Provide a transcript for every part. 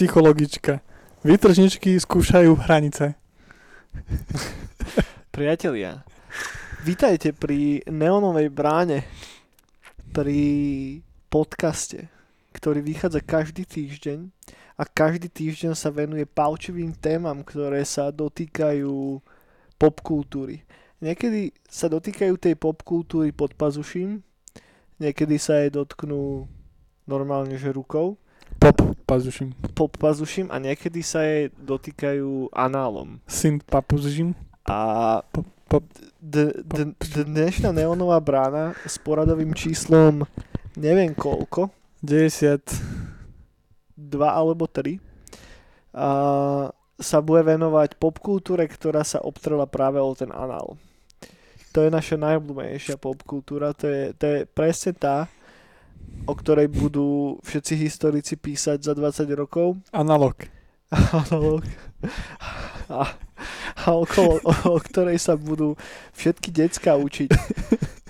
Psychologička. Výtržničky skúšajú hranice. Priatelia, vítajte pri Neonovej bráne, pri podcaste, ktorý vychádza každý týždeň a každý týždeň sa venuje palčivým témam, ktoré sa dotýkajú popkultúry. Niekedy sa dotýkajú tej popkultúry pod pazuším, niekedy sa jej dotknú normálne že rukou, Pop pazuším. pop pazuším a niekedy sa jej dotýkajú análom. Syn papužím. A Pop, pop. d- d- dnešná neonová brána s poradovým číslom neviem koľko, 90. 2 alebo 3, a sa bude venovať popkultúre, ktorá sa obtrela práve o ten anál. To je naša najobľúbenejšia popkultúra, to je, to je presne tá, o ktorej budú všetci historici písať za 20 rokov. Analog. Analóg. A, a okolo, o, o ktorej sa budú všetky decka učiť.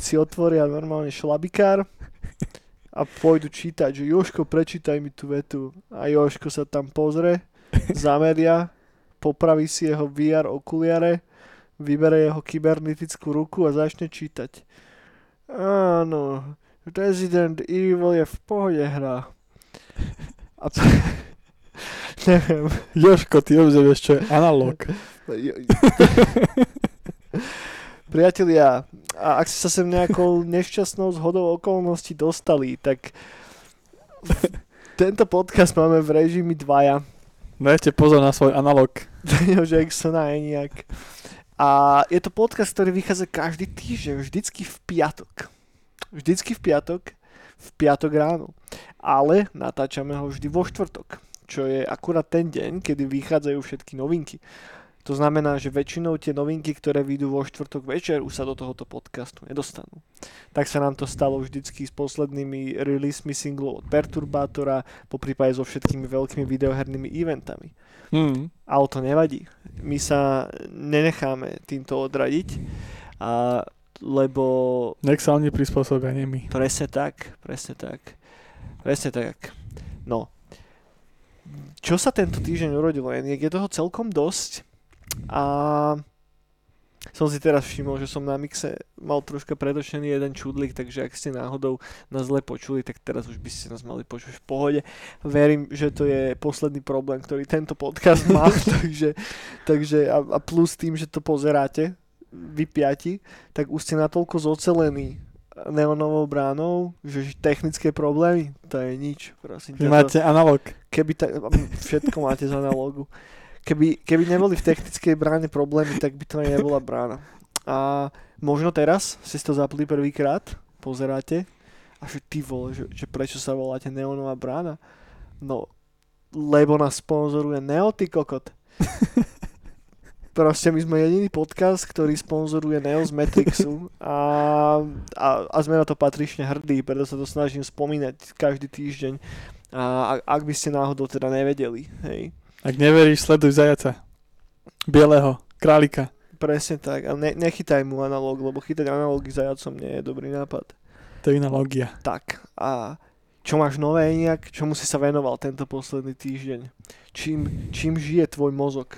Si otvoria normálne šlabikár a pôjdu čítať, že Joško, prečítaj mi tú vetu. A Joško sa tam pozrie, zameria, popraví si jeho VR okuliare, vybere jeho kybernetickú ruku a začne čítať. Áno, Resident Evil je v pohode hra. A p- neviem, Joško, ty už vieš, čo je analog. Priatelia, a ak ste sa sem nejakou nešťastnou zhodou okolností dostali, tak tento podcast máme v režimi dvaja. Dajte pozor na svoj analog. Daniel Jackson a Eniak. A je to podcast, ktorý vychádza každý týždeň, vždycky v piatok. Vždycky v piatok, v piatok ráno. Ale natáčame ho vždy vo štvrtok, čo je akurát ten deň, kedy vychádzajú všetky novinky. To znamená, že väčšinou tie novinky, ktoré vyjdú vo štvrtok večer, už sa do tohoto podcastu nedostanú. Tak sa nám to stalo vždycky s poslednými releasemi singlov od Perturbátora, po prípade so všetkými veľkými videohernými eventami. Hmm. Ale to nevadí. My sa nenecháme týmto odradiť, a, lebo Nech sa oni prispôsobia, nie my. presne tak, presne tak, presne tak. No, čo sa tento týždeň urodilo? Je je toho celkom dosť a som si teraz všimol, že som na mixe mal troška predošený jeden čudlik, takže ak ste náhodou nás zle počuli, tak teraz už by ste nás mali počuť v pohode. Verím, že to je posledný problém, ktorý tento podcast má, takže, takže a, a plus tým, že to pozeráte, vy piati, tak už ste natoľko zocelení neonovou bránou, že technické problémy, to je nič. Prosím, ťa, to- máte analog. keby ta, všetko máte z analógu. Keby, keby neboli v technickej bráne problémy, tak by to aj nebola brána. A možno teraz si to zapli prvýkrát, pozeráte a že ty vole, že, že prečo sa voláte Neonová brána? No, lebo nás sponzoruje Neo, ty kokot. Proste my sme jediný podcast, ktorý sponzoruje Neo z Matrixu a, a, a sme na to patrične hrdí, preto sa to snažím spomínať každý týždeň. A ak by ste náhodou teda nevedeli, hej. Ak neveríš, sleduj zajaca. Bieleho. Králika. Presne tak. A ne, nechytaj mu analóg, lebo chytať analógy zajacom nie je dobrý nápad. To je analogia. Tak. A čo máš nové nejak? Čomu si sa venoval tento posledný týždeň? Čím, čím žije tvoj mozog?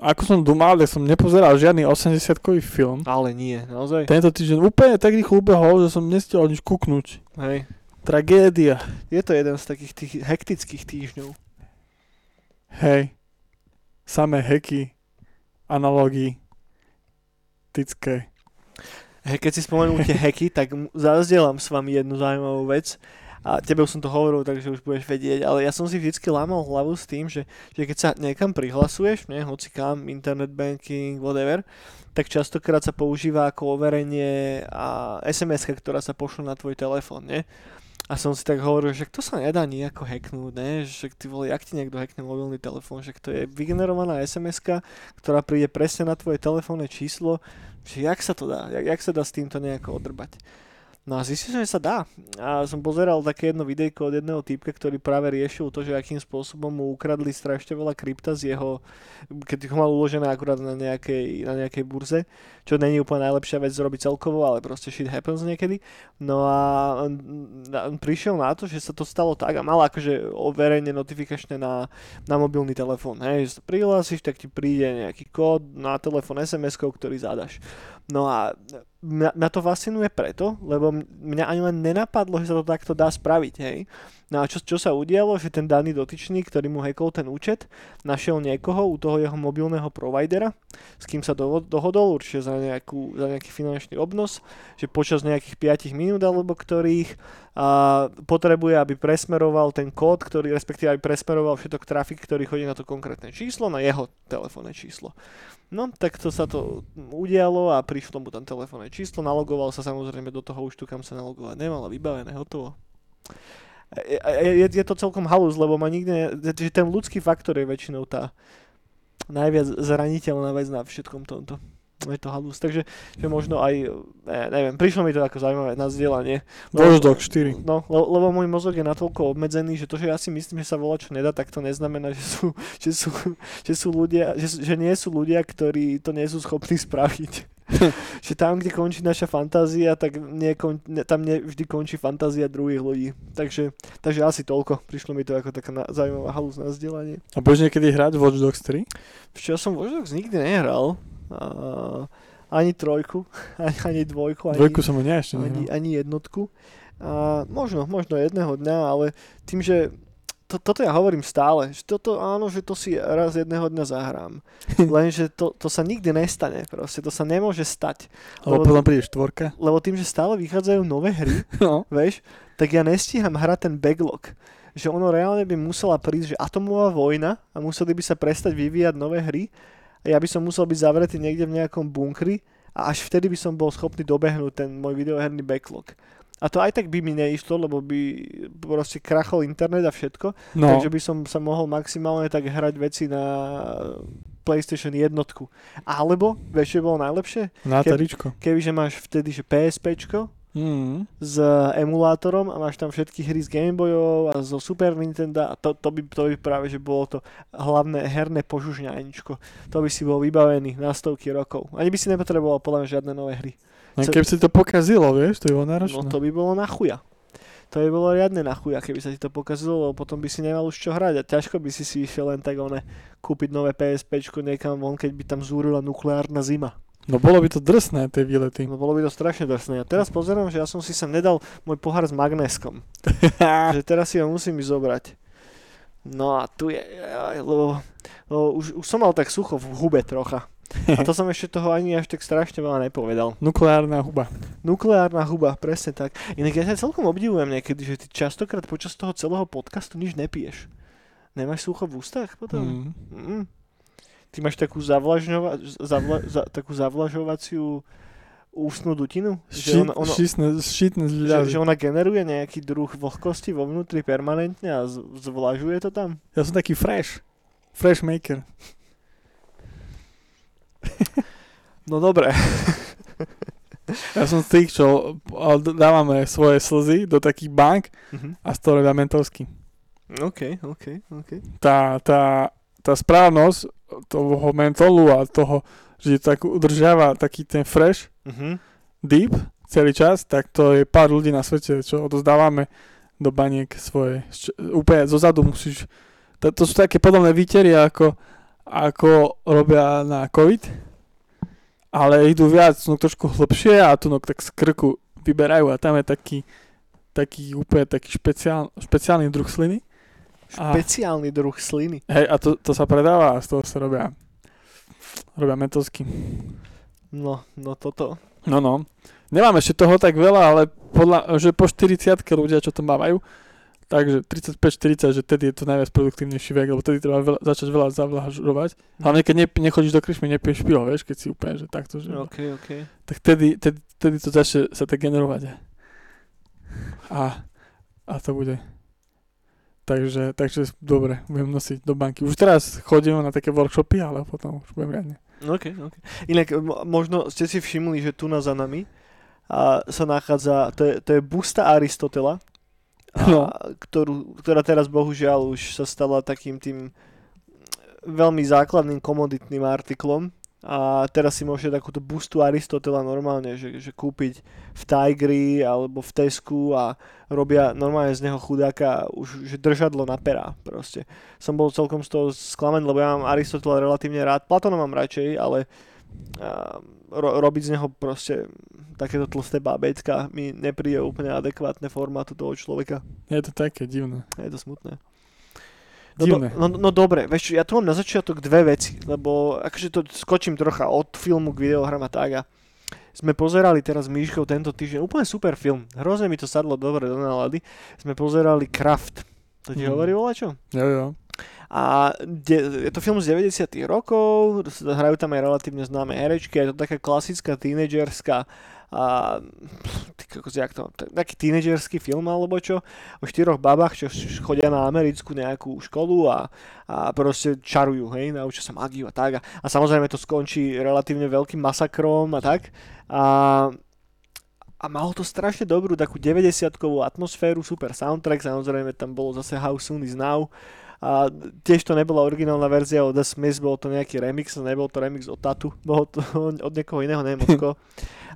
Ako som dumal, ja som nepozeral žiadny 80-kový film. Ale nie, naozaj? Tento týždeň úplne tak rýchlo ubehol, že som nestihol nič kúknuť. Hej. Tragédia. Je to jeden z takých tých hektických týždňov. Hej. Samé heky. Analógy. Tické. Hej, keď si spomenul tie heky, tak zazdielam s vami jednu zaujímavú vec. A tebe som to hovoril, takže už budeš vedieť, ale ja som si vždycky lámal hlavu s tým, že, že keď sa niekam prihlasuješ, ne, hoci kam, internet banking, whatever, tak častokrát sa používa ako overenie a sms ktorá sa pošle na tvoj telefón, ne? A som si tak hovoril, že to sa nedá nejako hacknúť, ne? Že ty vole, jak ti niekto hackne mobilný telefón, že to je vygenerovaná sms ktorá príde presne na tvoje telefónne číslo, že jak sa to dá, jak, jak sa dá s týmto nejako odrbať. No a zistil som, že sa dá. A som pozeral také jedno videjko od jedného typka, ktorý práve riešil to, že akým spôsobom mu ukradli strašne veľa krypta z jeho, keď ho mal uložené akurát na nejakej, na nejakej burze, čo není úplne najlepšia vec zrobiť celkovo, ale proste shit happens niekedy. No a on, prišiel na to, že sa to stalo tak a mal akože overenie notifikačné na, na mobilný telefón. Hej, že sa prihlásiš, tak ti príde nejaký kód na telefón SMS-kou, ktorý zadaš. No a mňa, mňa to fascinuje preto, lebo mňa ani len nenapadlo, že sa to takto dá spraviť, hej. No a čo, čo sa udialo, že ten daný dotyčný, ktorý mu hackol ten účet, našiel niekoho u toho jeho mobilného providera, s kým sa do, dohodol, určite za, nejakú, za nejaký finančný obnos, že počas nejakých 5 minút alebo ktorých a potrebuje, aby presmeroval ten kód, ktorý, respektíve aby presmeroval všetok trafik, ktorý chodí na to konkrétne číslo, na jeho telefónne číslo. No, tak to sa to udialo a prišlo mu tam telefónne číslo, nalogoval sa samozrejme do toho účtu, kam sa nalogovať nemalo, vybavené, hotovo je, je to celkom halus, lebo ma nikde, že ten ľudský faktor je väčšinou tá najviac zraniteľná vec na všetkom tomto. Je to halus, takže že možno aj, ne, neviem, prišlo mi to ako zaujímavé na vzdelanie. Watchdog 4. No, le, lebo môj mozog je natoľko obmedzený, že to, že ja si myslím, že sa volá čo nedá, tak to neznamená, že sú, že sú, že sú ľudia, že, že nie sú ľudia, ktorí to nie sú schopní spraviť. že tam, kde končí naša fantázia, tak nie, kon, ne, tam nie vždy končí fantázia druhých ľudí. Takže, takže asi toľko. Prišlo mi to ako taká na, zaujímavá halus na vzdelanie. A budeš niekedy hrať Watch Dogs 3? Včera som Watch Dogs nikdy nehral. A, ani trojku, ani, ani dvojku, ani, Dvojku som ho ešte ani, ani jednotku. A možno, možno jedného dňa, ale tým, že to, toto ja hovorím stále, že toto áno, že to si raz jedného dňa zahrám. Lenže to, to sa nikdy nestane, proste to sa nemôže stať. Lebo, lebo potom príde štvorka. Lebo tým, že stále vychádzajú nové hry, no. vieš, tak ja nestíham hrať ten backlog. Že ono reálne by musela prísť, že atomová vojna a museli by sa prestať vyvíjať nové hry ja by som musel byť zavretý niekde v nejakom bunkri a až vtedy by som bol schopný dobehnúť ten môj videoherný backlog. A to aj tak by mi neišlo, lebo by proste krachol internet a všetko. No. Takže by som sa mohol maximálne tak hrať veci na PlayStation jednotku. Alebo, vieš, čo bolo najlepšie? Na. Keby, kebyže máš vtedy, že PSPčko, mm. s emulátorom a máš tam všetky hry z Gameboyov a zo Super Nintendo a to, to, by, to by práve, že bolo to hlavné herné požužňajničko. To by si bol vybavený na stovky rokov. Ani by si nepotreboval podľa mňa žiadne nové hry. Len keby si to pokazilo, vieš, to by bolo náročné. No to by bolo na chuja. To by bolo riadne na chuja, keby sa ti to pokazilo, lebo potom by si nemal už čo hrať a ťažko by si si išiel len tak one, kúpiť nové PSP niekam von, keď by tam zúrila nukleárna zima. No bolo by to drsné, tie výlety. No bolo by to strašne drsné. A teraz pozerám, že ja som si sem nedal môj pohár s magnéskom. že teraz si ho musím ísť zobrať. No a tu je, lebo, lebo už, už som mal tak sucho v hube trocha. A to som ešte toho ani až tak strašne veľa nepovedal. Nukleárna huba. Nukleárna huba, presne tak. Inak ja sa celkom obdivujem niekedy, že ty častokrát počas toho celého podcastu nič nepiješ. Nemáš sucho v ústach potom? Mm. Mm. Ty máš takú, zavlažňova- zavla- za- takú zavlažovaciu ústnu dutinu? Že ona, ono, že, že ona generuje nejaký druh vlhkosti vo vnútri permanentne a z- zvlažuje to tam? Ja som taký fresh. Fresh maker. No dobre. Ja som z tých, čo dávame svoje slzy do takých bank uh-huh. a z toho mentovsky. OK, OK, OK. Tá, tá, tá správnosť toho mentolu a toho, že tak udržiava taký ten fresh, uh-huh. deep celý čas, tak to je pár ľudí na svete, čo odozdávame do baniek svoje. Úplne zozadu musíš... To, to sú také podobné výtery, ako, ako robia na COVID ale idú viac, no trošku hlbšie a tu no tak z krku vyberajú a tam je taký, taký úplne taký špeciál, špeciálny druh sliny. Špeciálny a, druh sliny. Hej, a to, to sa predáva a z toho sa robia, robia mentosky. No, no toto. No, no. Nemám ešte toho tak veľa, ale podľa, že po 40 ľudia, čo to mávajú, Takže 35-40, že tedy je to najviac produktívnejší vek, lebo tedy treba veľa, začať veľa zavlažovať. Hlavne keď ne, nechodíš do kryšmy, nepiješ pivo, vieš, keď si úplne, že takto, že... Okay, okay. Tak tedy, tedy, tedy to začne sa tak generovať. A, a to bude. Takže, takže dobre, budem nosiť do banky. Už teraz chodím na také workshopy, ale potom už budem riadne. OK, OK. Inak možno ste si všimli, že tu na za nami a sa nachádza, to je, to je busta Aristotela, a, no. ktorú, ktorá teraz bohužiaľ už sa stala takým tým veľmi základným komoditným artiklom a teraz si môžete takúto bustu Aristotela normálne, že, že kúpiť v Tigri alebo v Tesku a robia normálne z neho chudáka už že držadlo na pera proste. Som bol celkom z toho sklamený, lebo ja mám Aristotela relatívne rád, Platona mám radšej, ale a, ro, robiť z neho proste takéto tlsté bábecka mi nepríde úplne adekvátne formátu toho človeka. Je to také divné. Je to smutné. No, do, no, no dobre, vieš, ja tu mám na začiatok dve veci, lebo akože to skočím trocha od filmu k videohrám a tak a sme pozerali teraz s Míškou tento týždeň, úplne super film, hrozne mi to sadlo dobre do nálady, sme pozerali Kraft, to ti mm. hovorí o čo? Jo, jo. A de, je to film z 90 rokov, hrajú tam aj relatívne známe herečky, je to taká klasická tínedžerská a ty, jak to, taký tínedžerský film alebo čo, o štyroch babách, čo chodia na americkú nejakú školu a, a proste čarujú, hej, naučia sa magiu a tak. A, a samozrejme to skončí relatívne veľkým masakrom a tak. A, a malo to strašne dobrú takú 90-kovú atmosféru, super soundtrack, samozrejme tam bolo zase How Soon Is Now, a tiež to nebola originálna verzia od The Smiths, bol to nejaký remix, nebol to remix od Tatu, bolo to od niekoho iného, neviem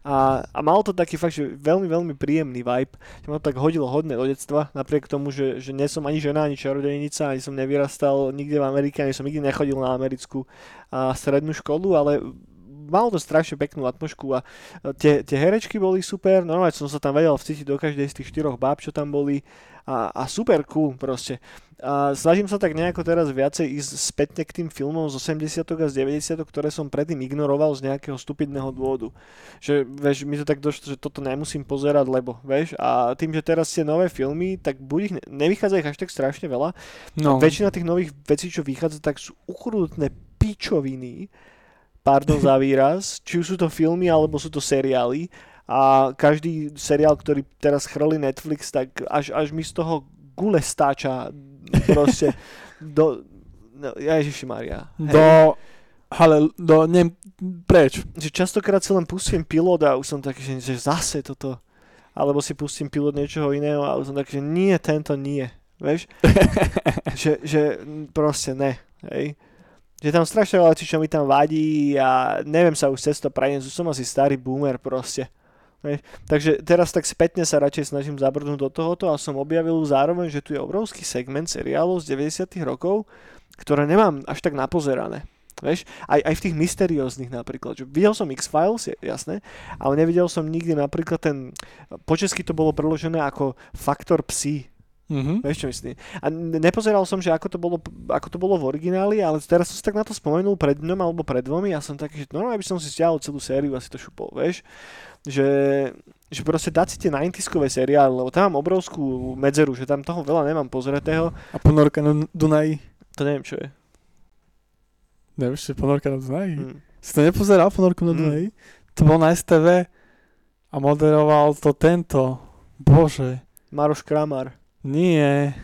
A, a malo to taký fakt, že veľmi, veľmi príjemný vibe. Ma to tak hodilo hodne do detstva, napriek tomu, že, že nie som ani žena, ani čarodejnica, ani som nevyrastal nikde v Amerike, ani som nikdy nechodil na americkú a strednú školu, ale malo to strašne peknú atmošku a tie, tie herečky boli super, normálne som sa tam vedel vcítiť do každej z tých štyroch báb, čo tam boli a, a super cool proste. A snažím sa tak nejako teraz viacej ísť späť k tým filmom z 80 a z 90 ktoré som predtým ignoroval z nejakého stupidného dôvodu. Že, vieš, mi to tak došlo, že toto nemusím pozerať, lebo, vieš, a tým, že teraz tie nové filmy, tak buď ich, ne, nevychádza ich až tak strašne veľa, no. väčšina tých nových vecí, čo vychádza, tak sú ukrutné pičoviny, pardon za výraz, či už sú to filmy, alebo sú to seriály a každý seriál, ktorý teraz chrlí Netflix, tak až, až mi z toho gule stáča proste do... No, Ježiši Maria. Do... Ale do... Nem, preč. Že častokrát si len pustím pilot a už som taký, že, že zase toto. Alebo si pustím pilot niečoho iného a už som taký, že nie, tento nie. Vieš? že, že proste ne. Hej? Že tam strašne veľa čo mi tam vadí a neviem sa už cez to preniesť, už som asi starý boomer proste. Takže teraz tak spätne sa radšej snažím zabrnúť do tohoto a som objavil zároveň, že tu je obrovský segment seriálov z 90 rokov, ktoré nemám až tak napozerané. Vieš, aj, aj v tých mysterióznych napríklad. Že videl som X-Files, jasné, ale nevidel som nikdy napríklad ten, po česky to bolo preložené ako Faktor psi. Mm-hmm. Vieš čo myslím? A nepozeral som, že ako to, bolo, ako to bolo v origináli, ale teraz som si tak na to spomenul pred dňom alebo pred dvomi a som taký, že normálne by som si stiahol celú sériu a si to šupol, vieš? Že, že proste dať si tie 90 seriály, lebo tam mám obrovskú medzeru, že tam toho veľa nemám pozretého. A ponorka na Dunaji? To neviem, čo je. Nevieš, že ponorka na Dunaji? Hmm. Si to nepozeral, ponorku na hmm. Dunaji? To bol na STV a moderoval to tento. Bože. Maroš Kramar. Nie.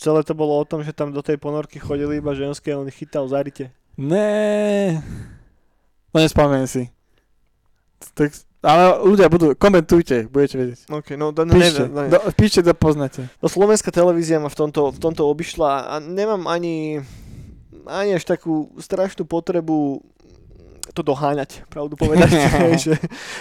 Celé to bolo o tom, že tam do tej ponorky chodili iba ženské a on ich chytal za rite. Ne. No nespomeniem si. Tak ale ľudia budú, komentujte, budete vedieť. Okay, no, da, píšte, ne, ne. Do, píšte, to poznáte. No slovenská televízia ma v tomto, v tomto obišla a nemám ani, ani až takú strašnú potrebu to doháňať, pravdu povedať, že,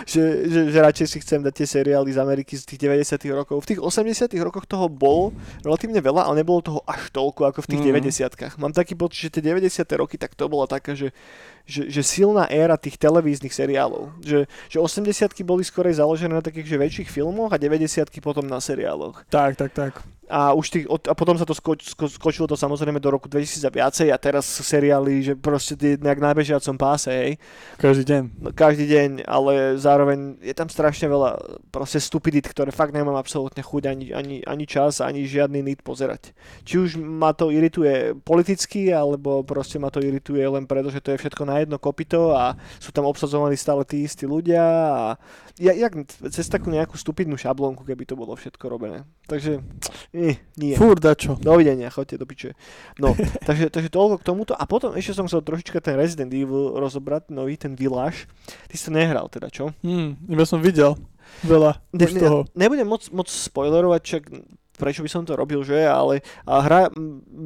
že, že, že radšej si chcem dať tie seriály z Ameriky z tých 90 rokov. V tých 80 rokoch toho bolo relatívne veľa, ale nebolo toho až toľko ako v tých mm. 90 Mám taký pocit, že tie 90 roky, tak to bola taká, že, že, že silná éra tých televíznych seriálov. Že, že 80 boli skorej založené na takých že väčších filmoch a 90 potom na seriáloch. Tak, tak, tak a už tých, a potom sa to skoč, sko, skočilo to samozrejme do roku 2000 a viacej a teraz seriály, že proste nejak najbežiacom páse, hej. Každý deň. No, každý deň, ale zároveň je tam strašne veľa proste stupidit, ktoré fakt nemám absolútne chuť ani, ani, ani čas, ani žiadny nit pozerať. Či už ma to irituje politicky, alebo proste ma to irituje len preto, že to je všetko na jedno kopito a sú tam obsadzovaní stále tí istí ľudia a ja, jak cez takú nejakú stupidnú šablónku, keby to bolo všetko robené. Takže nie, nie. Fúr, dačo. Dovidenia, chodte do piče. No, takže, takže toľko k tomuto. A potom ešte som chcel trošička ten Resident Evil rozobrať, nový, ten Village. Ty si to nehral teda, čo? Hmm, iba som videl. veľa ne, už toho. Nebudem moc, moc spoilerovať, čak prečo by som to robil, že? Ale hra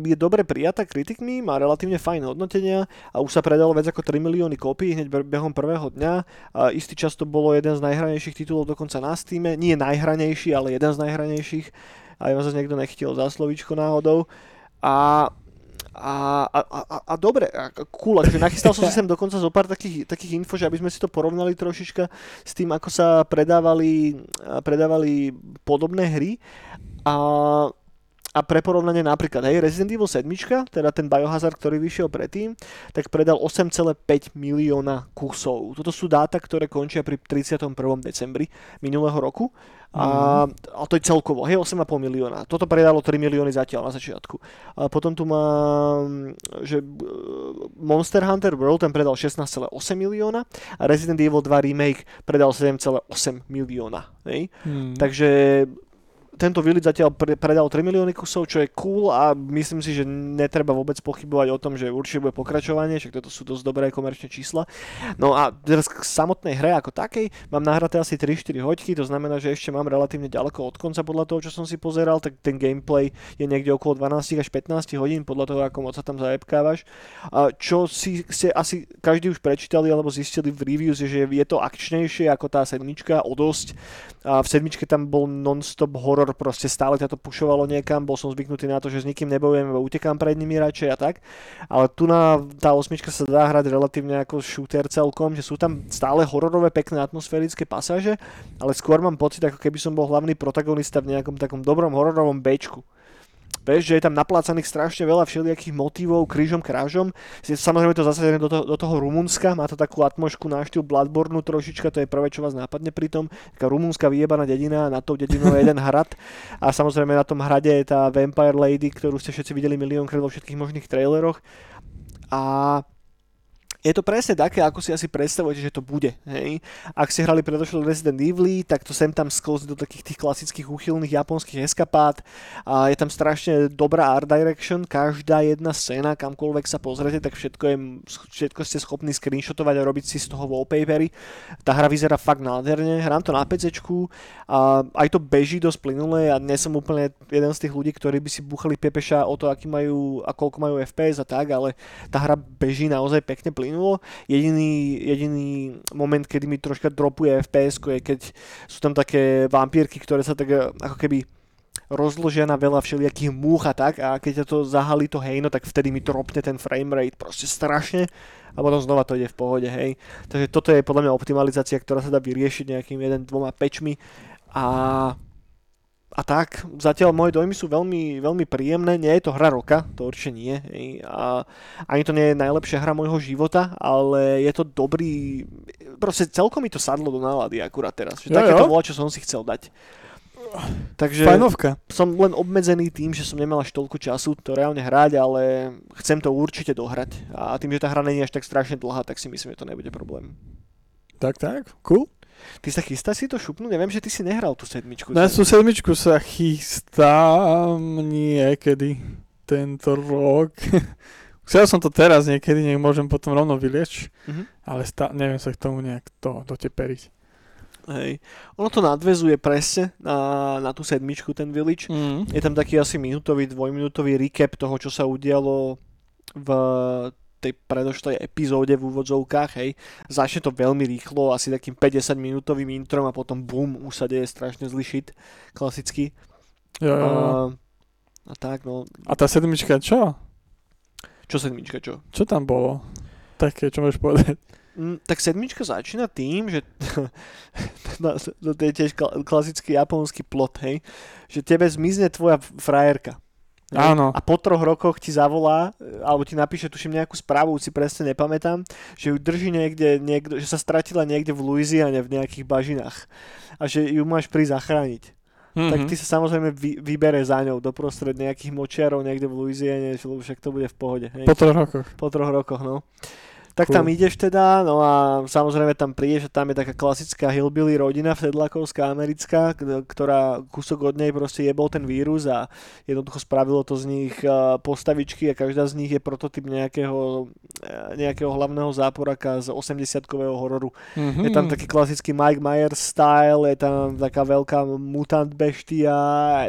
je dobre prijatá kritikmi, má relatívne fajn hodnotenia a už sa predalo viac ako 3 milióny kópií hneď behom prvého dňa. A istý čas to bolo jeden z najhranejších titulov dokonca na Steam. Nie najhranejší, ale jeden z najhranejších. A ja sa niekto nechytil za slovíčko náhodou. A a, a, a, a dobre, a cool, akože nachystal som si sem dokonca zo pár takých, takých info, že aby sme si to porovnali trošička s tým, ako sa predávali, predávali podobné hry a a pre porovnanie napríklad, hej, Resident Evil 7, teda ten Biohazard, ktorý vyšiel predtým, tak predal 8,5 milióna kusov. Toto sú dáta, ktoré končia pri 31. decembri minulého roku. A, a to je celkovo, hej, 8,5 milióna. Toto predalo 3 milióny zatiaľ na začiatku. A potom tu mám, že e, Monster Hunter World ten predal 16,8 milióna a Resident Evil 2 Remake predal 7,8 milióna. Hej. Hmm. Takže tento Village zatiaľ pre, predal 3 milióny kusov, čo je cool a myslím si, že netreba vôbec pochybovať o tom, že určite bude pokračovanie, však toto sú dosť dobré komerčné čísla. No a teraz k samotnej hre ako takej, mám nahraté asi 3-4 hoďky, to znamená, že ešte mám relatívne ďaleko od konca podľa toho, čo som si pozeral, tak ten gameplay je niekde okolo 12 až 15 hodín podľa toho, ako moc sa tam zajebkávaš. A čo si ste asi každý už prečítali alebo zistili v reviews, že je to akčnejšie ako tá sedmička o dosť. A v sedmičke tam bol non-stop horor proste stále ťa to pušovalo niekam, bol som zvyknutý na to, že s nikým nebojujem, utekám pred nimi radšej a tak. Ale tu na tá osmička sa dá hrať relatívne ako shooter celkom, že sú tam stále hororové, pekné atmosférické pasáže, ale skôr mám pocit, ako keby som bol hlavný protagonista v nejakom takom dobrom hororovom bečku. Vieš, že je tam naplácaných strašne veľa všelijakých motivov krížom krážom. Samozrejme to zasadené do, toho, do toho Rumunska, má to takú atmošku na štýl Bloodborne trošička, to je prvé, čo vás nápadne pri tom. Taká rumúnska vyjebaná dedina, na tou dedinou je jeden hrad a samozrejme na tom hrade je tá Vampire Lady, ktorú ste všetci videli miliónkrát vo všetkých možných traileroch. A je to presne také, ako si asi predstavujete, že to bude. Hej? Ak ste hrali predošlé Resident Evil, tak to sem tam sklzí do takých tých klasických uchylných japonských eskapát. A je tam strašne dobrá art direction, každá jedna scéna, kamkoľvek sa pozrete, tak všetko, je, všetko ste schopní screenshotovať a robiť si z toho wallpapery. Tá hra vyzerá fakt nádherne, hrám to na PC a aj to beží dosť plynule a nie som úplne jeden z tých ľudí, ktorí by si buchali pepeša o to, aký majú a koľko majú FPS a tak, ale tá hra beží naozaj pekne plynule plynulo. Jediný, jediný moment, kedy mi troška dropuje FPS je, keď sú tam také vampírky, ktoré sa tak eh, ako keby rozložia na veľa všelijakých múch a tak a keď to zahalí to hejno, tak vtedy mi dropne ten frame rate proste strašne a potom znova to ide v pohode, hej. Takže toto je podľa mňa optimalizácia, ktorá sa dá vyriešiť nejakým jeden, dvoma pečmi a a tak, zatiaľ moje dojmy sú veľmi, veľmi príjemné. Nie je to hra roka, to určite nie. A ani to nie je najlepšia hra môjho života, ale je to dobrý... Proste celkom mi to sadlo do nálady akurát teraz. Že také to bolo, čo som si chcel dať. Takže Fajnovka. som len obmedzený tým, že som nemal až toľko času to reálne hrať, ale chcem to určite dohrať. A tým, že tá hra je až tak strašne dlhá, tak si myslím, že to nebude problém. Tak, tak, cool. Ty sa chystáš si to šupnúť? Neviem, že ty si nehral tú sedmičku. Na tú sedmičku sa chystám niekedy tento rok. Chcel som to teraz niekedy, nech môžem potom rovno vylieč, mm-hmm. ale stá- neviem sa k tomu nejak to doteperiť. Hej. Ono to nadvezuje presne na, na tú sedmičku, ten Village. Mm. Je tam taký asi minútový, dvojminútový recap toho, čo sa udialo v tej predošlej epizóde v úvodzovkách, hej. Začne to veľmi rýchlo, asi takým 50 minútovým introm a potom bum, už sa deje strašne zlý shit, klasicky. Jo, jo. A, a tak, no. A tá sedmička čo? Čo sedmička, čo? Čo tam bolo? Také, čo môžeš povedať? Mm, tak sedmička začína tým, že to je tiež klasický japonský plot, hej, že tebe zmizne tvoja frajerka. Áno. A po troch rokoch ti zavolá, alebo ti napíše, tuším nejakú správu, si presne nepamätám, že ju drží niekde, niekde, že sa stratila niekde v Louisiane v nejakých bažinách a že ju máš prísť zachrániť. Mm-hmm. Tak ty sa samozrejme vy, vybere za ňou doprostred nejakých močiarov niekde v Louisiane, však to bude v pohode. Hej? Po troch rokoch. Po troch rokoch, no. Tak tam ideš teda, no a samozrejme tam prídeš a tam je taká klasická hillbilly rodina sedlakovská americká, ktorá kúsok od nej proste jebol ten vírus a jednoducho spravilo to z nich postavičky a každá z nich je prototyp nejakého, nejakého hlavného záporaka z 80-kového hororu. Mm-hmm. Je tam taký klasický Mike Myers style, je tam taká veľká mutant beštia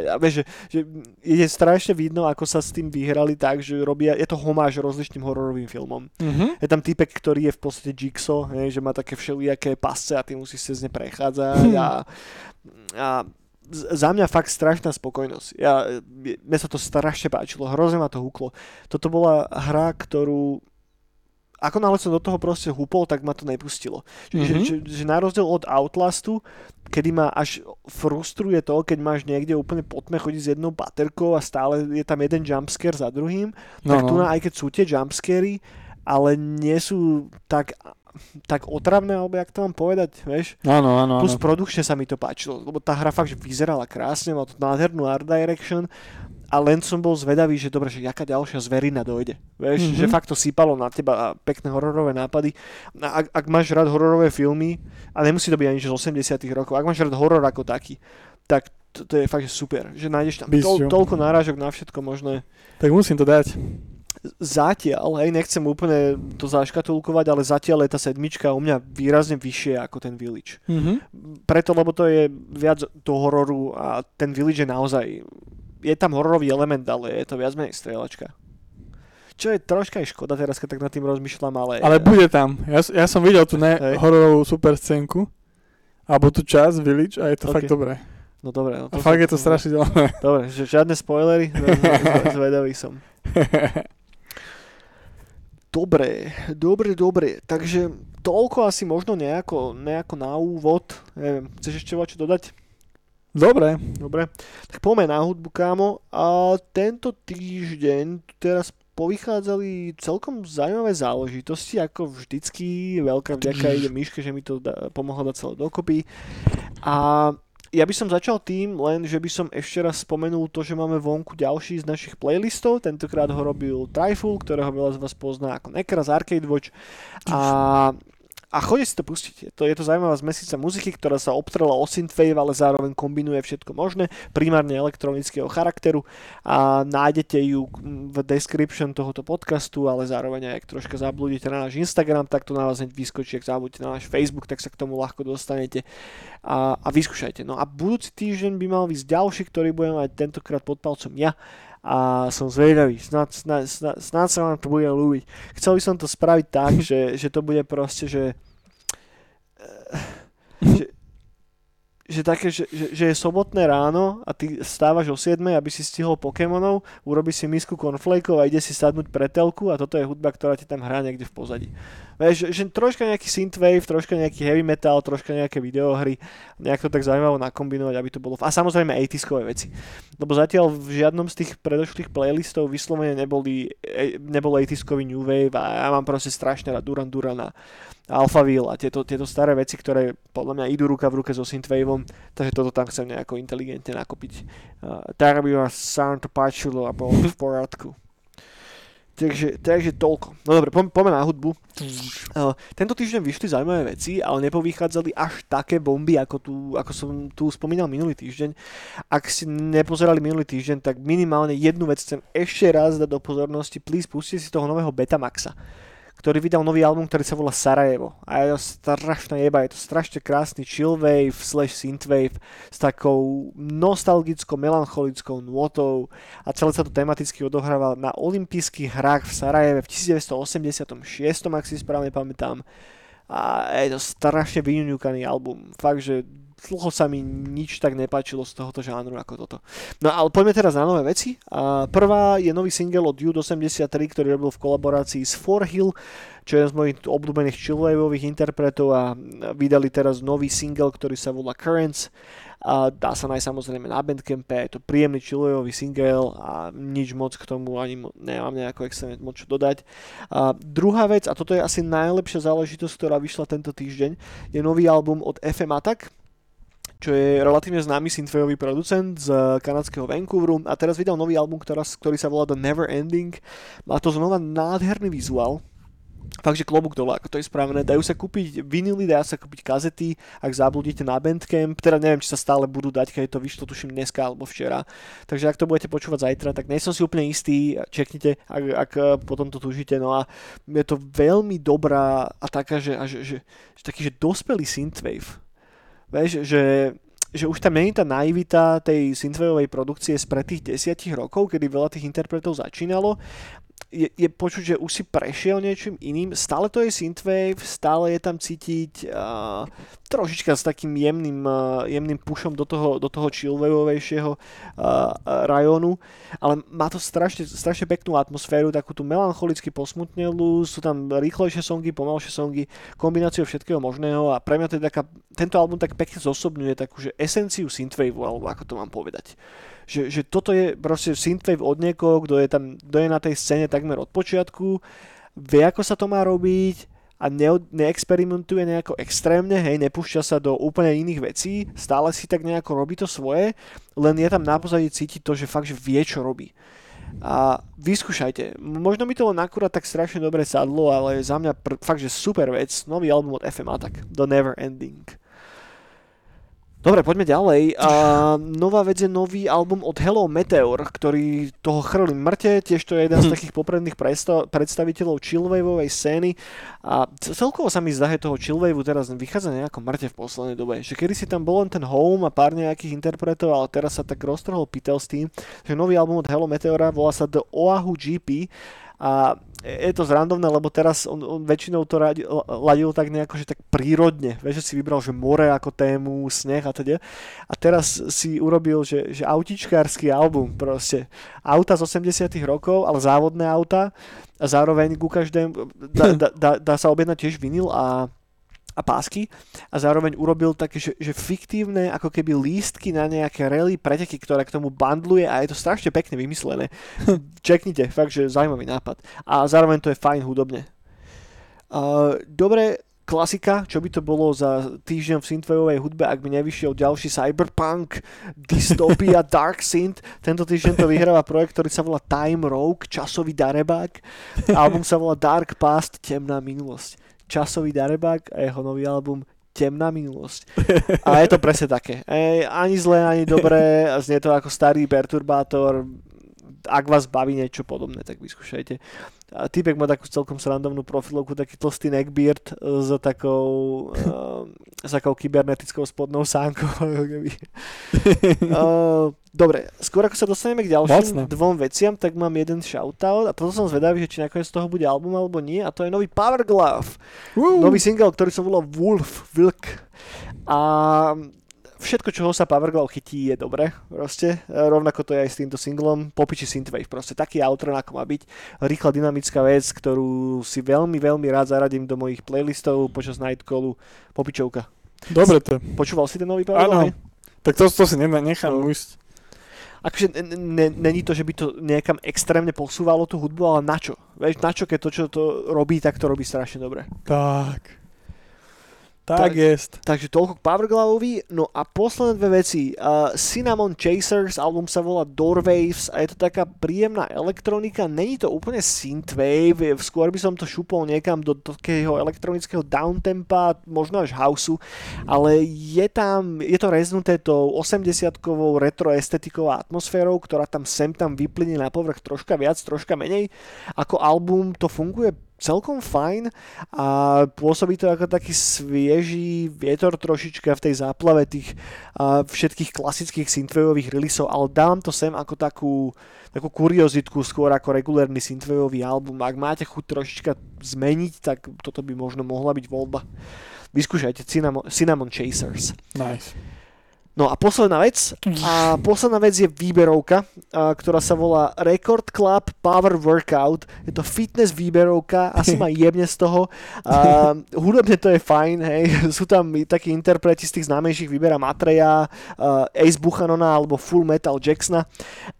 a vieš, že, že je strašne vidno, ako sa s tým vyhrali tak, že robia, je to homáž rozličným hororovým filmom. Mm-hmm. Je tam typek, ktorý je v podstate Jigsaw, hej, že má také všelijaké pasce a ty musíš sa z ne prechádzať a, a za mňa fakt strašná spokojnosť. Ja, mne sa to strašne páčilo, hrozne ma to húklo. Toto bola hra, ktorú ako náhle som do toho proste húpol, tak ma to nepustilo. Mm-hmm. Že, že, že na rozdiel od Outlastu, kedy ma až frustruje to, keď máš niekde úplne potme chodiť s jednou baterkou a stále je tam jeden jumpscare za druhým, no, tak no. tu na, aj keď sú tie jumpscary, ale nie sú tak tak otravné, alebo jak to mám povedať, vieš? Áno, áno, Plus produkčne sa mi to páčilo, lebo tá hra fakt, vyzerala krásne, mal to nádhernú art direction a len som bol zvedavý, že dobre, že jaká ďalšia zverina dojde. Vieš, mm-hmm. že fakt to sypalo na teba a pekné hororové nápady. A ak, ak máš rád hororové filmy, a nemusí to byť ani z 80 rokov, ak máš rád horor ako taký, tak to, to je fakt že super, že nájdeš tam to, toľko náražok na všetko možné. Tak musím to dať. Zatiaľ, hej, nechcem úplne to zaškatulkovať, ale zatiaľ je tá sedmička u mňa výrazne vyššie ako ten Village. Mm-hmm. Preto, lebo to je viac do hororu a ten Village je naozaj je tam hororový element, ale je to viac menej strieľačka. Čo je troška aj škoda teraz, keď tak nad tým rozmýšľam, ale... Ale bude tam. Ja, ja som videl tú ne- hororovú super scénku, alebo tú čas Village a je to okay. fakt dobré. No dobre. No to a fakt je to strašidelné. Dobre, že žiadne spoilery, zvedavý som. Dobre, dobre, dobre. Takže toľko asi možno nejako, nejako na úvod. Neviem, chceš ešte čo dodať? Dobre. Dobre. Tak poďme na hudbu, kámo. A tento týždeň teraz povychádzali celkom zaujímavé záležitosti, ako vždycky. Veľká vďaka ide Myške, že mi to da, pomohlo dať celé dokopy. A ja by som začal tým, len že by som ešte raz spomenul to, že máme vonku ďalší z našich playlistov. Tentokrát ho robil Trifle, ktorého veľa z vás pozná ako Nekra z Arcade Watch. A a chodite si to pustiť. To, je to zaujímavá zmesica muziky, ktorá sa obtrela o synthwave, ale zároveň kombinuje všetko možné, primárne elektronického charakteru a nájdete ju v description tohoto podcastu, ale zároveň aj ak troška zabludíte na náš Instagram, tak to na vás hneď vyskočí, ak zabludíte na náš Facebook, tak sa k tomu ľahko dostanete a, a vyskúšajte. No a budúci týždeň by mal ísť ďalší, ktorý budem mať tentokrát pod palcom ja a som zvedavý, snad, snad, snad, snad sa vám to bude ľúbiť. Chcel by som to spraviť tak, že, že to bude proste, že, že že také, že, že, že je sobotné ráno a ty stávaš o 7, aby si stihol Pokémonov, urobíš si misku konflejkov a ide si sadnúť pre telku a toto je hudba, ktorá ti tam hrá niekde v pozadí. Vieš, že, troška nejaký synthwave, troška nejaký heavy metal, troška nejaké videohry, nejak to tak zaujímavo nakombinovať, aby to bolo... A samozrejme 80 veci. Lebo zatiaľ v žiadnom z tých predošlých playlistov vyslovene neboli, e, nebol 80 new wave a ja mám proste strašne rád Duran Duran a Alphaville a tieto, tieto staré veci, ktoré podľa mňa idú ruka v ruke so synthwaveom, takže toto tam chcem nejako inteligentne nakopiť. Uh, tak by ma sa to páčilo a bolo v poriadku. Takže, takže toľko. No dobre, po, poďme na hudbu. Uh, tento týždeň vyšli zaujímavé veci, ale nepovychádzali až také bomby, ako, tu, ako som tu spomínal minulý týždeň. Ak si nepozerali minulý týždeň, tak minimálne jednu vec chcem ešte raz dať do pozornosti. Please, pustite si toho nového Betamaxa ktorý vydal nový album, ktorý sa volá Sarajevo. A je to strašná jeba, je to strašne krásny chillwave slash synthwave s takou nostalgickou, melancholickou nôtou a celé sa to tematicky odohráva na olympijských hrách v Sarajeve v 1986, ak si správne pamätám. A je to strašne vyňuňukaný album. Fakt, že dlho sa mi nič tak nepáčilo z tohoto žánru ako toto. No ale poďme teraz na nové veci. A prvá je nový single od Dude 83, ktorý robil v kolaborácii s Hill, čo je jeden z mojich obľúbených chillwaveových interpretov a vydali teraz nový single, ktorý sa volá Currents. A dá sa nájsť samozrejme na Bandcampe, je to príjemný chillwaveový single a nič moc k tomu ani nemám nejako extrémne moc čo dodať. A druhá vec, a toto je asi najlepšia záležitosť, ktorá vyšla tento týždeň, je nový album od FM Attack, čo je relatívne známy synthwaveový producent z kanadského Vancouveru a teraz vydal nový album, ktorý sa volá The Never Ending. Má to znova nádherný vizuál, fakt, že klobúk dole, ako to je spravené. Dajú sa kúpiť vinily, dajú sa kúpiť kazety, ak zabludíte na Bandcamp, teda neviem, či sa stále budú dať, keď to vyšlo, tuším dneska alebo včera. Takže ak to budete počúvať zajtra, tak nie som si úplne istý, čeknite, ak, ak eh, potom to tužíte. No a je to veľmi dobrá a taká, že, že, že, že taký, že dospelý synthwave. Vieš, že že už tam není tá naivita tej synthwaveovej produkcie z pred tých desiatich rokov, kedy veľa tých interpretov začínalo je, je počuť, že už si prešiel niečím iným. Stále to je synthwave, stále je tam cítiť uh, trošička s takým jemným, uh, jemným pušom do toho, do toho chillwaveovejšieho uh, rajónu, ale má to strašne, strašne peknú atmosféru, takú tú melancholicky posmutnelú, sú tam rýchlejšie songy, pomalšie songy, kombináciu všetkého možného. A pre mňa to je taká, tento album tak pekne zosobňuje takú, že esenciu synthwave, alebo ako to mám povedať že, že toto je proste synthwave od niekoho, kto je tam, kto je na tej scéne takmer od počiatku, vie ako sa to má robiť a ne, neexperimentuje nejako extrémne, hej, nepúšťa sa do úplne iných vecí, stále si tak nejako robí to svoje, len je tam na pozadí cítiť to, že fakt, že vie, čo robí. A vyskúšajte. Možno mi to len akurát tak strašne dobre sadlo, ale za mňa pr- fakt, že super vec. Nový album od FM Attack. The Never Ending. Dobre, poďme ďalej. A nová vec je nový album od Hello Meteor, ktorý toho chrli mŕte, tiež to je jeden z mhm. takých popredných predstaviteľov chillwaveovej scény a celkovo sa mi zdá, že toho chillwaveu teraz vychádza nejako mŕte v poslednej dobe. Že kedy si tam bol len ten Home a pár nejakých interpretov, ale teraz sa tak roztrhol Pitel s tým, že nový album od Hello Meteora volá sa The Oahu GP a je to zrandovné, lebo teraz on, on väčšinou to radi, ladil tak nejako, že tak prírodne, vieš, že si vybral, že more ako tému, sneh a teda. A teraz si urobil, že, že autičkársky album proste. Auta z 80 rokov, ale závodné auta a zároveň ku každému dá, dá, dá, dá sa objednať tiež vinyl a a pásky a zároveň urobil také, že, že fiktívne ako keby lístky na nejaké rally preteky, ktoré k tomu bandluje a je to strašne pekne vymyslené. Čeknite, fakt, že zaujímavý nápad. A zároveň to je fajn hudobne. Uh, dobre, klasika, čo by to bolo za týždeň v synthwaveovej hudbe, ak by nevyšiel ďalší cyberpunk, dystopia, dark synth. Tento týždeň to vyhráva projekt, ktorý sa volá Time Rogue, časový darebák. Album sa volá Dark Past, temná minulosť časový darebák a jeho nový album temná minulosť. A je to presne také. E, ani zlé, ani dobré, znie to ako starý perturbátor, ak vás baví niečo podobné, tak vyskúšajte. A týpek má takú celkom srandovnú profilovku, taký tlstý neckbeard s takou, uh, s takou kybernetickou spodnou sánkou. uh, dobre, skôr ako sa dostaneme k ďalším Vlastne. dvom veciam, tak mám jeden shoutout a potom som zvedavý, že či nakoniec z toho bude album alebo nie a to je nový Power Glove. Uh. Nový single, ktorý sa volá Wolf, Vlk. A všetko, čoho sa Powerglove chytí, je dobre, proste. E, rovnako to je aj s týmto singlom. Popiči Synthwave, proste taký outro, ako má byť. Rýchla dynamická vec, ktorú si veľmi, veľmi rád zaradím do mojich playlistov počas Nightcallu. Popičovka. Dobre to. Počúval si ten nový Powerglove? Áno. Tak to, to si nechám no. ujsť. Akože není to, že by to niekam extrémne posúvalo tú hudbu, ale na čo? Vieš, na čo, keď to, čo to robí, tak to robí strašne dobre. Tak. Tak, tak jest. Takže toľko k Powerglovovi. No a posledné dve veci. Uh, Cinnamon Chasers, album sa volá Doorwaves a je to taká príjemná elektronika. Není to úplne synthwave, skôr by som to šupol niekam do takého elektronického downtempa, možno až houseu, ale je tam, je to reznuté tou 80-kovou retro estetikou a atmosférou, ktorá tam sem tam vyplyne na povrch troška viac, troška menej. Ako album to funguje celkom fajn a pôsobí to ako taký svieží vietor trošička v tej záplave tých uh, všetkých klasických synthwaveových releaseov, ale dávam to sem ako takú, takú kuriozitku skôr ako regulárny synthwaveový album. Ak máte chuť trošička zmeniť, tak toto by možno mohla byť voľba. Vyskúšajte Cinnamon, Cinnamon Chasers. Nice. No a posledná vec. A posledná vec je výberovka, a, ktorá sa volá Record Club Power Workout. Je to fitness výberovka, asi ma jebne z toho. A, hudobne to je fajn, hej. Sú tam takí interpreti z tých známejších, vyberá Matreja, Ace Buchanona alebo Full Metal Jacksona.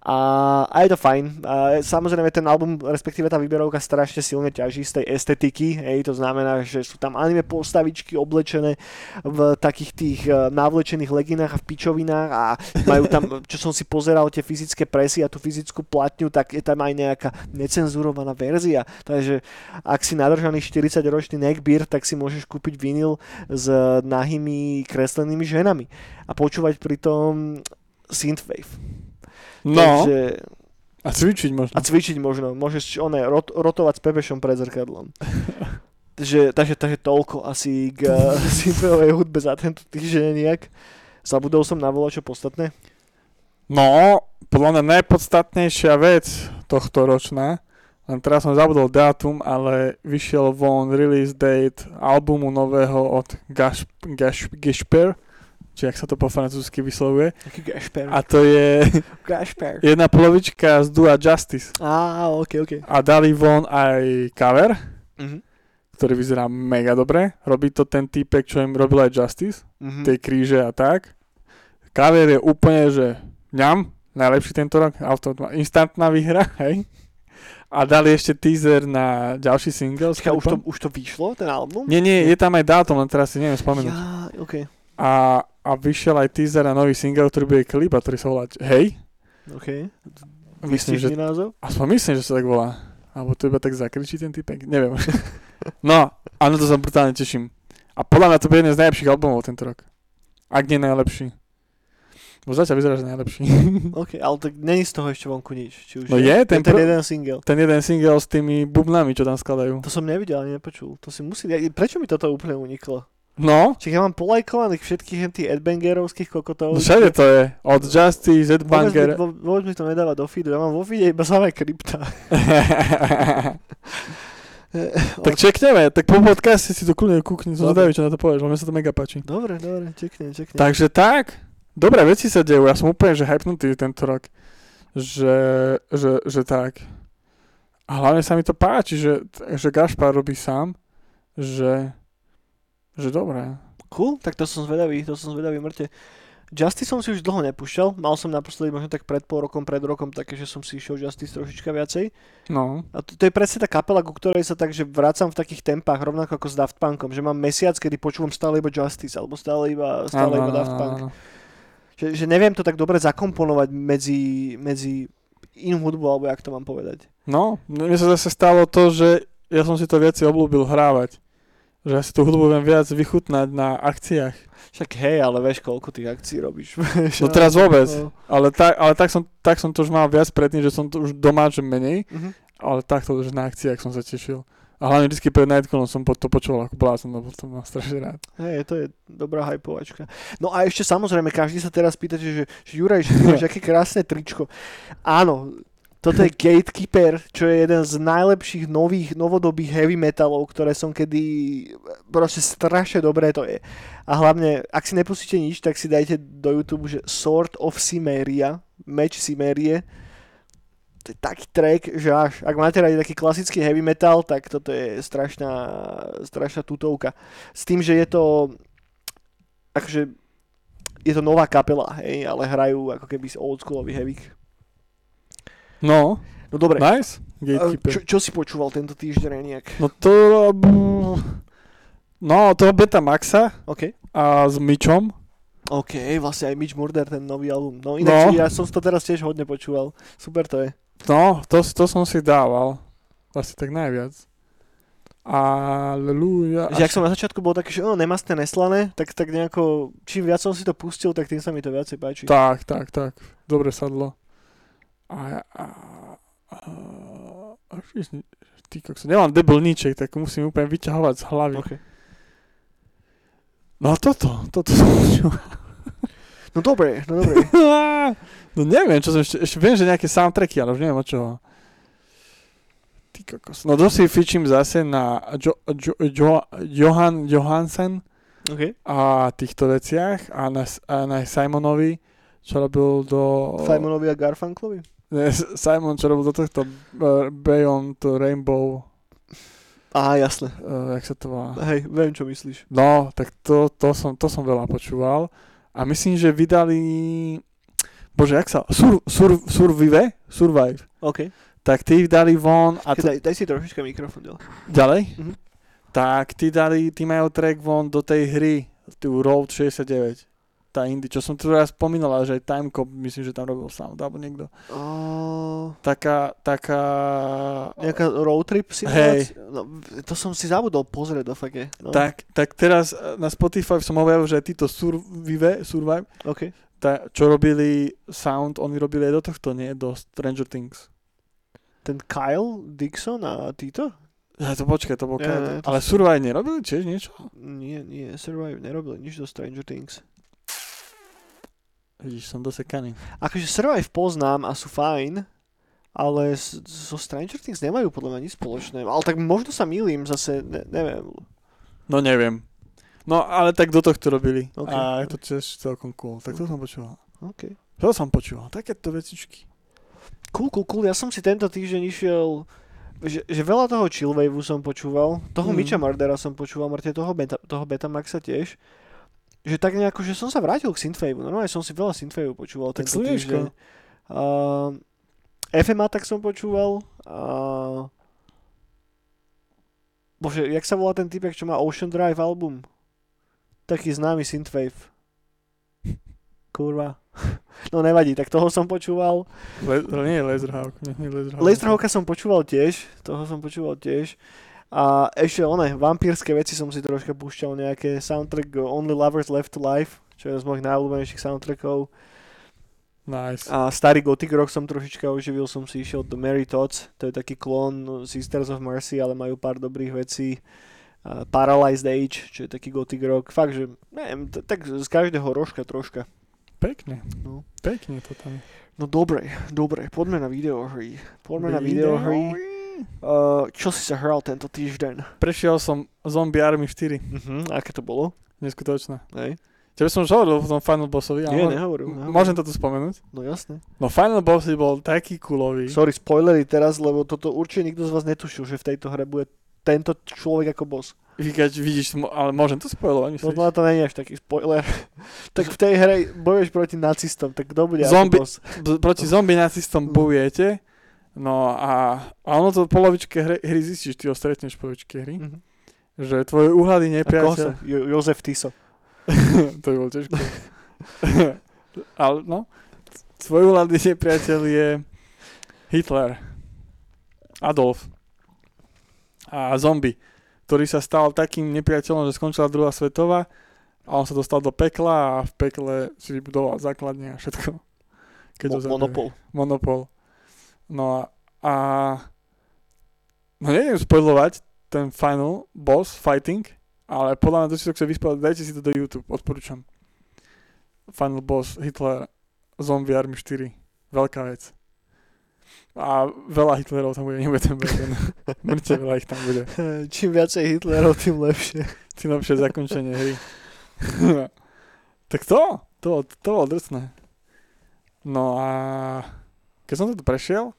A, a je to fajn. A, samozrejme ten album, respektíve tá výberovka strašne silne ťaží z tej estetiky. Hej. To znamená, že sú tam anime postavičky oblečené v takých tých uh, navlečených leginách a v pičovinách a majú tam, čo som si pozeral, tie fyzické presy a tú fyzickú platňu, tak je tam aj nejaká necenzurovaná verzia. Takže ak si nadržaný 40-ročný neckbeard, tak si môžeš kúpiť vinyl s nahými kreslenými ženami a počúvať pritom synthwave. No, Takže, a cvičiť možno. A cvičiť možno. Môžeš one, rot, rotovať s pepešom pred zrkadlom. takže, takže, takže toľko asi k uh, synthwaveovej hudbe za tento týždeň nejak. Zabudol som na čo podstatné? No, podľa mňa najpodstatnejšia vec tohto ročná, len teraz som zabudol dátum, ale vyšiel von release date albumu nového od Gash, Gash, Gashper, či ak sa to po francúzsky vyslovuje. A to je jedna polovička z Dua Justice. Á, ok, ok. A dali von aj cover, mm-hmm. ktorý vyzerá mega dobre. Robí to ten týpek, čo im robil aj Justice, mm-hmm. tej kríže a tak. Kavier je úplne, že ňam, najlepší tento rok, auto, instantná výhra, hej. A dali ešte teaser na ďalší single. Čaká, už to, už to vyšlo, ten album? Nie, nie, je tam aj dátum, len teraz si neviem spomenúť. Ja, okay. A, a vyšiel aj teaser na nový single, ktorý bude klip a ktorý sa volá Hej. OK. Myslím, že, názov? Aspoň myslím, že sa tak volá. Alebo to iba tak zakričí ten typek, neviem. no, áno, to sa brutálne teším. A podľa mňa to bude jeden z najlepších albumov tento rok. Ak nie najlepší. Bo zatiaľ vyzerá, že najlepší. OK, ale tak není z toho ešte vonku nič. Či už no je, je ten, ten jeden single. Ten jeden single s tými bubnami, čo tam skladajú. To som nevidel, ani nepočul. To si musí... Prečo mi toto úplne uniklo? No. Čiže ja mám polajkovaných všetkých tých Edbangerovských kokotov. No všade to je. Od Justice, Edbanger. Vôbec mi to nedáva do feedu. Ja mám vo feede iba samé krypta. tak čekneme, tak po podcaste si to kľudne kúkni, som zvedavý, čo na to povieš, lebo sa to mega páči. Dobre, dobre, čeknem, čeknem. Takže tak, dobré veci sa dejú, ja som úplne že hypnutý tento rok, že, že, že tak. A hlavne sa mi to páči, že, že Gašpar robí sám, že, že dobré. Cool, tak to som zvedavý, to som zvedavý mŕte. Justice som si už dlho nepúšťal, mal som naposledy možno tak pred pol rokom, pred rokom také, že som si išiel Justice trošička viacej. No. A to, to je presne tá kapela, ku ktorej sa tak, že vracam v takých tempách, rovnako ako s Daft Punkom, že mám mesiac, kedy počúvam stále iba Justice, alebo stále iba, stále ano, iba Daft Punk. Ano, ano že, že neviem to tak dobre zakomponovať medzi, medzi inú hudbu, alebo jak to mám povedať. No, mne sa zase stalo to, že ja som si to viac obľúbil hrávať. Že ja si tú hudbu viem viac vychutnať na akciách. Však hej, ale vieš, koľko tých akcií robíš. no teraz vôbec. No. Ale, tak, ale tak, som, tak som to už mal viac predtým, že som to už doma, že menej. Uh-huh. Ale takto, že na akciách som sa tešil. A hlavne vždy pred Nightcallom som to počúval ako blázon, lebo to mám strašne rád. Hej, to je dobrá hypovačka. No a ešte samozrejme, každý sa teraz pýta, že, že Juraj, že máš aké krásne tričko. Áno, toto je Gatekeeper, čo je jeden z najlepších nových, novodobých heavy metalov, ktoré som kedy... Proste strašne dobré to je. A hlavne, ak si nepustíte nič, tak si dajte do YouTube, že Sword of Cimeria, meč Cimerie to je taký track, že až, ak máte radi taký klasický heavy metal, tak toto je strašná, strašná tutovka. S tým, že je to akože je to nová kapela, hej, ale hrajú ako keby oldschoolový heavy. No. No dobre. Nice. Čo, čo si počúval tento týždeň nejak? No to... No, to Beta Maxa. OK. A s Mičom. OK, vlastne aj Mitch Murder, ten nový album. No inak, no. ja som to teraz tiež hodne počúval. Super to je. No, to, to som si dával. Asi tak najviac. Aleluja. Že ak som na začiatku bol taký, že oh, nemastné, neslané, tak, tak nejako, čím viac som si to pustil, tak tým sa mi to viacej páči. Tak, tak, tak. Dobre sadlo. A, a, a, a ty kokso, nemám debilníček, tak musím úplne vyťahovať z hlavy. Okay. No toto, toto som No dobre, no dobre. no neviem, čo som ešte, ešte viem, že nejaké soundtracky, ale už neviem o čo. Ty kokos. No to si fičím zase na jo, jo, jo, Johan Johansen okay. a týchto veciach a na, a na Simonovi, čo robil do... Simonovi a Garfunklovi? Ne, Simon, čo robil do tohto uh, Beyond Rainbow Á, jasne. Uh, jak sa to volá? Hej, viem, čo myslíš. No, tak to, to, som, to som veľa počúval. A myslím, že vydali... Bože, jak sa... Sur, sur, survive? Survive. OK. Tak tí dali von... A to... daj, daj si trošička mikrofón ďalej. Ďalej? Mm-hmm. Tak tí dali, tí majú track von do tej hry, tú Road 69. tá indie, čo som tu raz spomínala, že aj Timecop, myslím, že tam robil sound, alebo niekto. Uh, Taká, taká... nejaká road trip simulácia? No, to som si zabudol pozrieť do fake. No. Tak, tak teraz na Spotify som objavil, že títo Survive, Survive okay. tá, čo robili sound, oni robili aj do tohto, nie? Do Stranger Things. Ten Kyle Dixon a títo? Ja to počkaj, to bol Kyle. nie, to Ale Survive nerobili tiež niečo? Nie, nie, Survive nerobili nič do Stranger Things. Vidíš, som dosekaný. Akože Survive poznám a sú fajn, ale so Stranger Things nemajú podľa mňa nič spoločné. Ale tak možno sa milím, zase ne, neviem. No neviem. No ale tak do tohto robili. Ok. A je to tiež celkom cool. Tak to som počúval. OK. To som počúval. Takéto vecičky. Cool, cool, cool. Ja som si tento týždeň išiel, že, že veľa toho chillwaveu som počúval, toho mm. Mitcha Mardera som počúval, mŕte toho, beta, toho Betamaxa tiež. Že tak nejako, že som sa vrátil k synthwaveu. Normálne som si veľa synthwaveu počúval Tak tento slniečko. týždeň. Uh, FMA tak som počúval. Uh, bože, jak sa volá ten typek, čo má Ocean Drive album? Taký známy synthwave. Kurva. No nevadí, tak toho som počúval. Le, nie je Laserhawk. Nie, nie Laserhawk. Laserhawka som počúval tiež, toho som počúval tiež. A ešte one, vampírske veci som si troška púšťal, nejaké soundtrack Only Lovers Left Alive, čo je jeden z mojich najobľúbenejších soundtrackov. Nice. A starý gothic rock som trošička oživil, som si išiel do Mary Tots, to je taký klon Sisters of Mercy, ale majú pár dobrých vecí. A Paralyzed Age, čo je taký gothic rock. Fakt, že neviem, t- tak z každého rožka troška. Pekne. No. Pekne to tam. No dobre, dobre, poďme na videohry. Poďme na videohry. Uh, čo si sa hral tento týždeň? Prešiel som Zombie Army 4. Uh-huh. Aké to bolo? Neskutočné. Hej. Tebe som už hovoril o tom Final Bossovi. ale Nie, mo- nehovoril. m- nehovoril. Môžem to tu spomenúť? No jasné. No Final Boss bol taký kulový. Sorry, spoilery teraz, lebo toto určite nikto z vás netušil, že v tejto hre bude tento človek ako boss. Keď vidíš, ale môžem to spoilovať, No myslíš? to, nie je až taký spoiler. tak v tej hre bojuješ proti nacistom, tak kto bude Zombie- ako boss? Proti zombie nacistom No. bojujete. No a, a ono to v polovičke hry, hry zistíš, ty ho stretneš v polovičke hry, Mhm. že tvoj úhľadný A koho nepriateľ... Jo- Jozef Tiso. to by bol ťažké. ale no, tvoj úhľadný nepriateľ je Hitler. Adolf. A zombie, ktorý sa stal takým nepriateľom, že skončila druhá svetová a on sa dostal do pekla a v pekle si vybudoval základne a všetko. Keď Mo- monopol. Monopol. No a, no neviem spoilovať ten final boss fighting, ale podľa mňa to si to chce vyspať, dajte si to do YouTube, odporúčam. Final boss Hitler Zombie Army 4. Veľká vec. A veľa Hitlerov tam bude, nebudem berať. Mŕte veľa ich tam bude. Čím viacej Hitlerov, tým lepšie. Tým lepšie zakončenie hry. tak to, to, to bolo drsné. No a keď som to prešiel,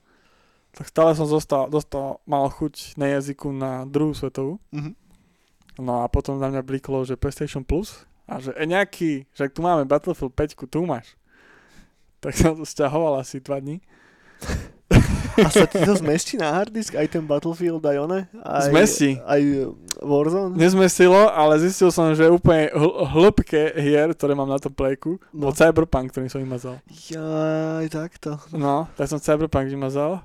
tak stále som zostal, dostal, mal chuť na jazyku na druhú svetovú. Mhm. No a potom na mňa bliklo, že PlayStation Plus a že e nejaký, že tu máme Battlefield 5, tu máš. Tak som to sťahoval asi 2 dní. A sa ti to zmestí na hard disk, aj ten Battlefield, aj one? Aj, Zmestí. Aj uh, Warzone? Nezmesilo, ale zistil som, že úplne hl- hĺbke hier, ktoré mám na tom playku, No. bol Cyberpunk, ktorý som vymazal. Jaj, takto. No, tak som Cyberpunk vymazal.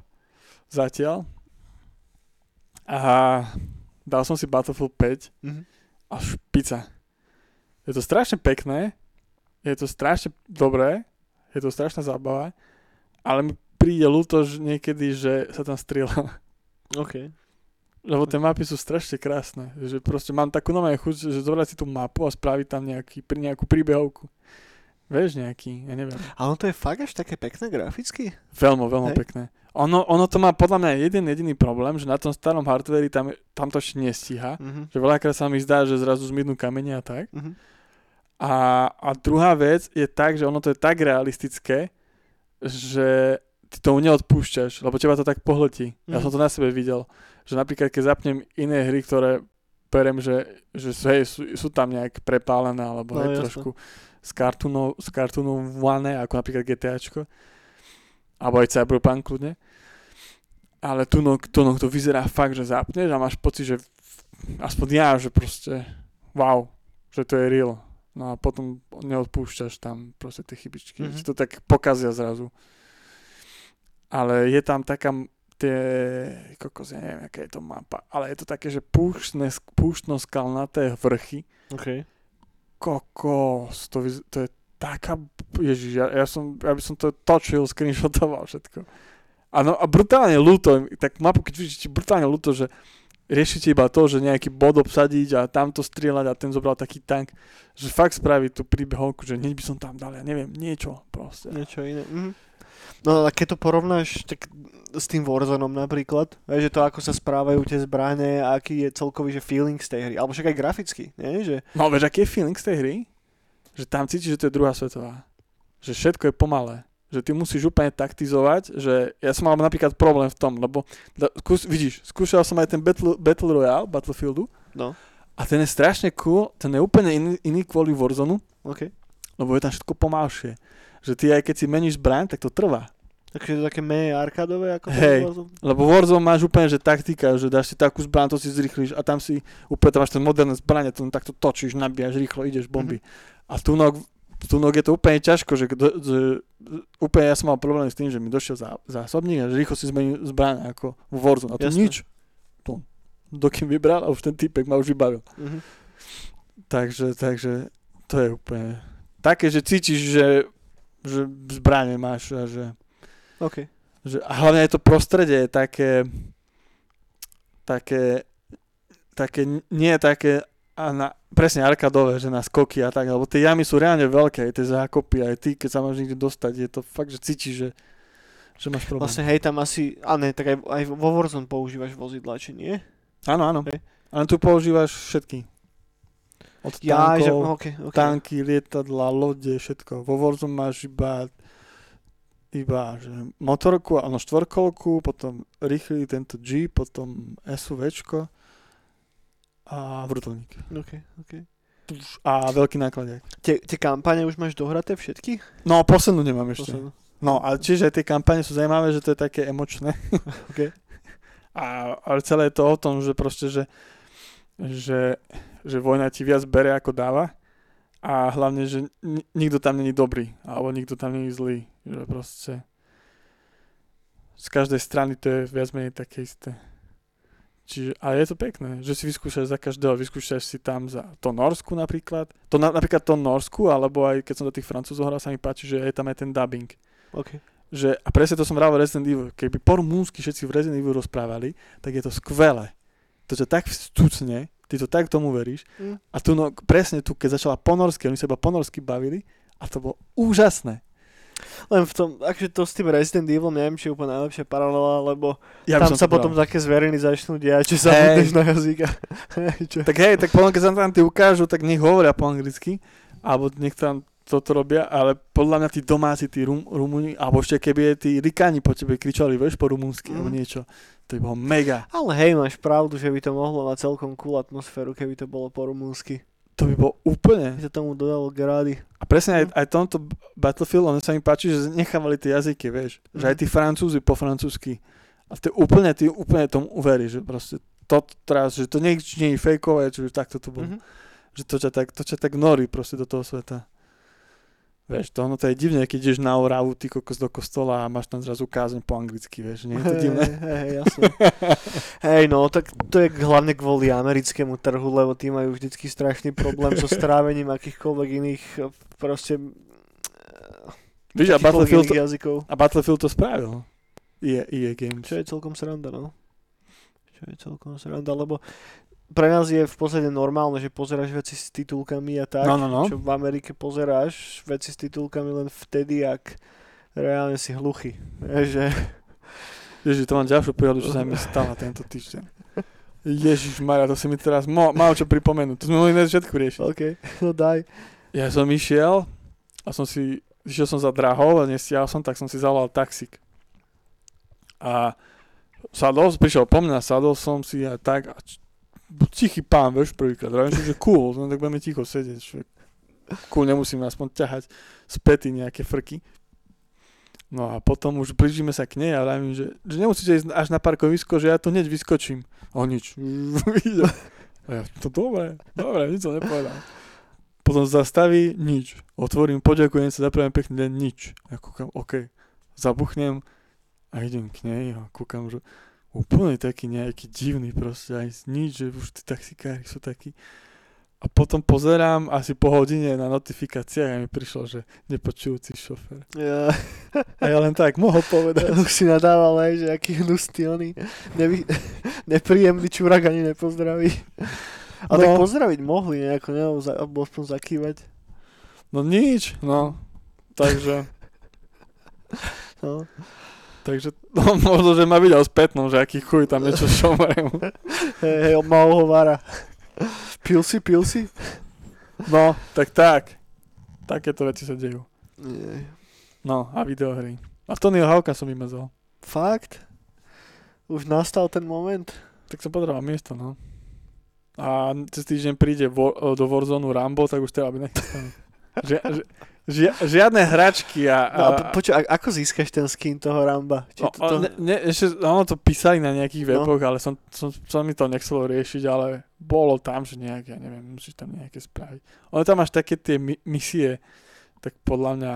Zatiaľ. A dal som si Battlefield 5 Mhm. a špica. Je to strašne pekné, je to strašne dobré, je to strašná zábava, ale mi príde ľúto niekedy, že sa tam strieľa. OK. Lebo tie mapy sú strašne krásne. Že proste mám takú nové chuť, že zobrať si tú mapu a spraviť tam nejaký, pri- nejakú príbehovku. Vieš, nejaký, ja neviem. Ale to je fakt až také pekné graficky? Veľmi, veľmi Hej. pekné. Ono, ono to má podľa mňa jeden jediný problém, že na tom starom hardveri tam, tam to ešte nestíha. Mhm. Že veľakrát sa mi zdá, že zrazu zmiznú kamene a tak. Mhm. A, a druhá vec je tak, že ono to je tak realistické, že ty tomu neodpúšťaš, lebo teba to tak pohltí. Ja Mhm. som to na sebe videl. Že napríklad, keď zapnem iné hry, ktoré berem, že, že sú, hej, sú, sú tam nejak prepálené, alebo No, hej, trošku z kartúnov, z kartúnované, ako napríklad GTAčko. Alebo aj Cyberpunk kľudne. Ale tu no, to, no, to vyzerá fakt, že zapneš a máš pocit, že aspoň ja, že proste wow, že to je real. No a potom neodpúšťaš tam proste tie chybičky. Mhm. Mm-hmm. to tak pokazia zrazu. Ale je tam taká tie, kokos, ja neviem, aká je to mapa, ale je to také, že púštne, púštno-skalnaté vrchy. OK. Kokos, to, to je taká, ježiš, ja, ja, som, ja by som to točil, screenshotoval všetko. Áno, a brutálne ľúto, tak mapu, keď vidíte, brutálne ľúto, že riešite iba to, že nejaký bod obsadiť a tamto strieľať a ten zobral taký tank, že fakt spraví tú príbehovku, že hneď by som tam dal, ja neviem, niečo proste. Niečo iné. Mhm. No a keď to porovnáš tak s tým Warzoneom napríklad, vieš, že to ako sa správajú tie zbrane a aký je celkový že feeling z tej hry, alebo však aj graficky, nie? Že, No vieš, aký je feeling z tej hry? Že tam cítiš, že to je druhá svetová. Že všetko je pomalé. Že ty musíš úplne taktizovať, že ja som mal napríklad problém v tom, lebo da- skús, vidíš, skúšal som aj ten Battle, Battle Royale, Battlefieldu no, a ten je strašne cool, ten je úplne iný, iný kvôli Warzone, OK. lebo je tam všetko pomalšie. Že ty aj keď si meníš zbraň, tak to trvá. Takže je to také menej arkádové ako Hej. Warzone? Lebo Warzone máš úplne, že taktika, že dáš si takú zbraň, to si zrýchliš a tam si úplne tam máš ten moderné zbranie, to takto točíš, nabíjaš rýchlo, ideš bomby. A tu nok, tu nok je to úplne ťažko, že, kdo, že úplne ja som mal problém s tým, že mi došiel zá, zásobník a že rýchlo si zmenil zbraň ako v Warzone. A tu Jasné. nič. Tu. Dokým vybral a už ten typek ma už vybavil. Mhm. Takže, takže to je úplne také, že cítiš, že, že zbranie máš a že OK. že a hlavne aj to prostredie je také také také, nie také a na, presne arkadové, že na skoky a tak, lebo tie jamy sú reálne veľké, aj tie zákopy, aj ty, keď sa máš niekde dostať, je to fakt, že cítiš, že, že máš problém. Vlastne hej, tam asi, a ne, tak aj, aj vo Warzone používaš vozidla, či nie? Áno, áno. Hej. Ale tu používaš všetky. Od Ja, že, tankov, OK, OK. tanky, lietadla, lode, všetko. Vo Warzone máš iba iba že motorku, áno, štvorkolku, potom rýchly tento G, potom SUVčko a vrtulník. OK, OK. A veľký nákladiak. Tie, tie kampane už máš dohraté všetky? No, poslednú nemám ešte. Poslednú. No, ale čiže tie kampane sú zaujímavé, že to je také emočné. OK. A, ale celé je to o tom, že proste, že, že, že vojna ti viac bere ako dáva a hlavne, že ni- nikto tam není dobrý, alebo nikto tam není zlý. Že proste z každej strany to je viac menej také isté. Čiže, ale je to pekné, že si vyskúšaš za každého, vyskúšaš si tam za to Norsku napríklad, to na, napríklad to Norsku, alebo aj keď som do tých Francúzov hral, sa mi páči, že je tam aj ten dubbing OK. že, a presne to som vral v Resident Evil, keby po rumúnsky všetci v Resident Evil rozprávali, tak je to skvelé. To ťa tak vstúcne, ty to tak tomu veríš. Mm. A tu no, presne tu, keď začala ponorsky, oni sa iba ponorsky bavili a to bolo úžasné. Len v tom, akože to s tým Resident Evil, neviem, či je úplne najlepšia paralela, lebo Ja tam sa to potom také zveriny začnú diať, že sa budeš na jazyka. Tak hej, tak potom keď sa tam tí ukážu, tak nech hovoria po anglicky, alebo nech tam toto robia, ale podľa mňa tí domáci, tí rum, Rumúni, alebo ešte keby tí Rikáni po tebe kričali, vieš, po rumúnsky, Mm. alebo niečo, to by bolo mega. Ale hej, máš pravdu, že by to mohlo mať celkom cool atmosféru, keby to bolo po rumúnsky. To by bolo úplne. By to tomu dodalo grády. A presne aj, No. aj tomto Battlefield, ono sa mi páči, že nechávali tie jazyky, vieš. Že aj Mhm. tí Francúzi po francúzsky. A ty úplne, ty úplne tomu uveríš, že proste to teraz, že to nie, nie je fejkové, čiže takto to bolo. Mhm. Že to ťa, tak, to ťa tak norí proste do toho sveta. Vieš, to ono to je divné, keď ideš na Oravu, ty kokos do kostola a máš tam zrazu kázeň po anglicky, vieš, nie je to divné? Hej, hej, jasne. hej, no, tak to je hlavne kvôli americkému trhu, lebo tí majú vždycky strašný problém so strávením akýchkoľvek iných eh, proste Víš, a Battlefield, iných jazykov. a Battlefield to spravil. EA, EA Games. Čo je celkom sranda, no. Čo je celkom sranda, lebo pre nás je v podstate normálne, že pozeráš veci s titulkami a tak, No, no, no. čo v Amerike pozeráš veci s titulkami len vtedy, ak reálne si hluchý. Že... Ježiš, to mám ďalšiu príhodu, čo sa mi stala tento týždeň. Ježiš Maria, to si mi teraz mo- mal čo pripomenúť. To sme mohli na začiatku riešiť. OK, no daj. Ja som išiel a som si, išiel som za drahou a nestiahol som, tak som si zavolal taxík. A sadol, prišiel po mňa, sadol som si a tak a č- tichý pán, vieš, prvýkrát. Si, že cool, no tak budeme ticho sedieť. Že cool, nemusíme aspoň ťahať z pety nejaké frky. No a potom už blížime sa k nej a vravím, že, že nemusíte ísť až na parkovisko, že ja tu hneď vyskočím. O nič. A ja, to dobre, dobre, nič som nepovedal. Potom zastaví, nič. Otvorím, poďakujem sa, zaprajem pekný deň, nič. Ja kúkam, OK. Zabuchnem a idem k nej a kúkam, že úplne taký nejaký divný proste, aj nič, že už tí taxikári sú takí. A potom pozerám asi po hodine na notifikáciách a mi prišlo, že nepočujúci šofer. Ja. A ja len tak mohol povedať. Už si nadával aj, že aký hnustý oný. Nevy... Nepríjemný čurak ani nepozdraví. Ale no. tak pozdraviť mohli nejako, ne? Alebo aspoň zakývať. No nič, no. Takže... no. Takže no, možno, že ma videl spätnom, že aký chuj tam niečo šomrem. Hej, hej, on ma ohovára. Pil si, pil si? No, tak tak. Takéto veci sa dejú. Nie. No, a videohry. A Tonyho Hawka som vymazal. Fakt? Už nastal ten moment? Tak som potreboval miesto, no a cez týždeň príde vo, do Warzone Rambo, tak už teda by nechcel. Ži, ži, žiadne hračky a... a... No a po, počuj, ako získaš ten skin toho Ramba? Či no, to, Ne, ne, ešte, ono to písali na nejakých no. weboch, no. ale som, som, som mi to nechcelo riešiť, ale bolo tam, že nejak, ja neviem, musíš tam nejaké spraviť. Ono tam máš také tie mi, misie, tak podľa mňa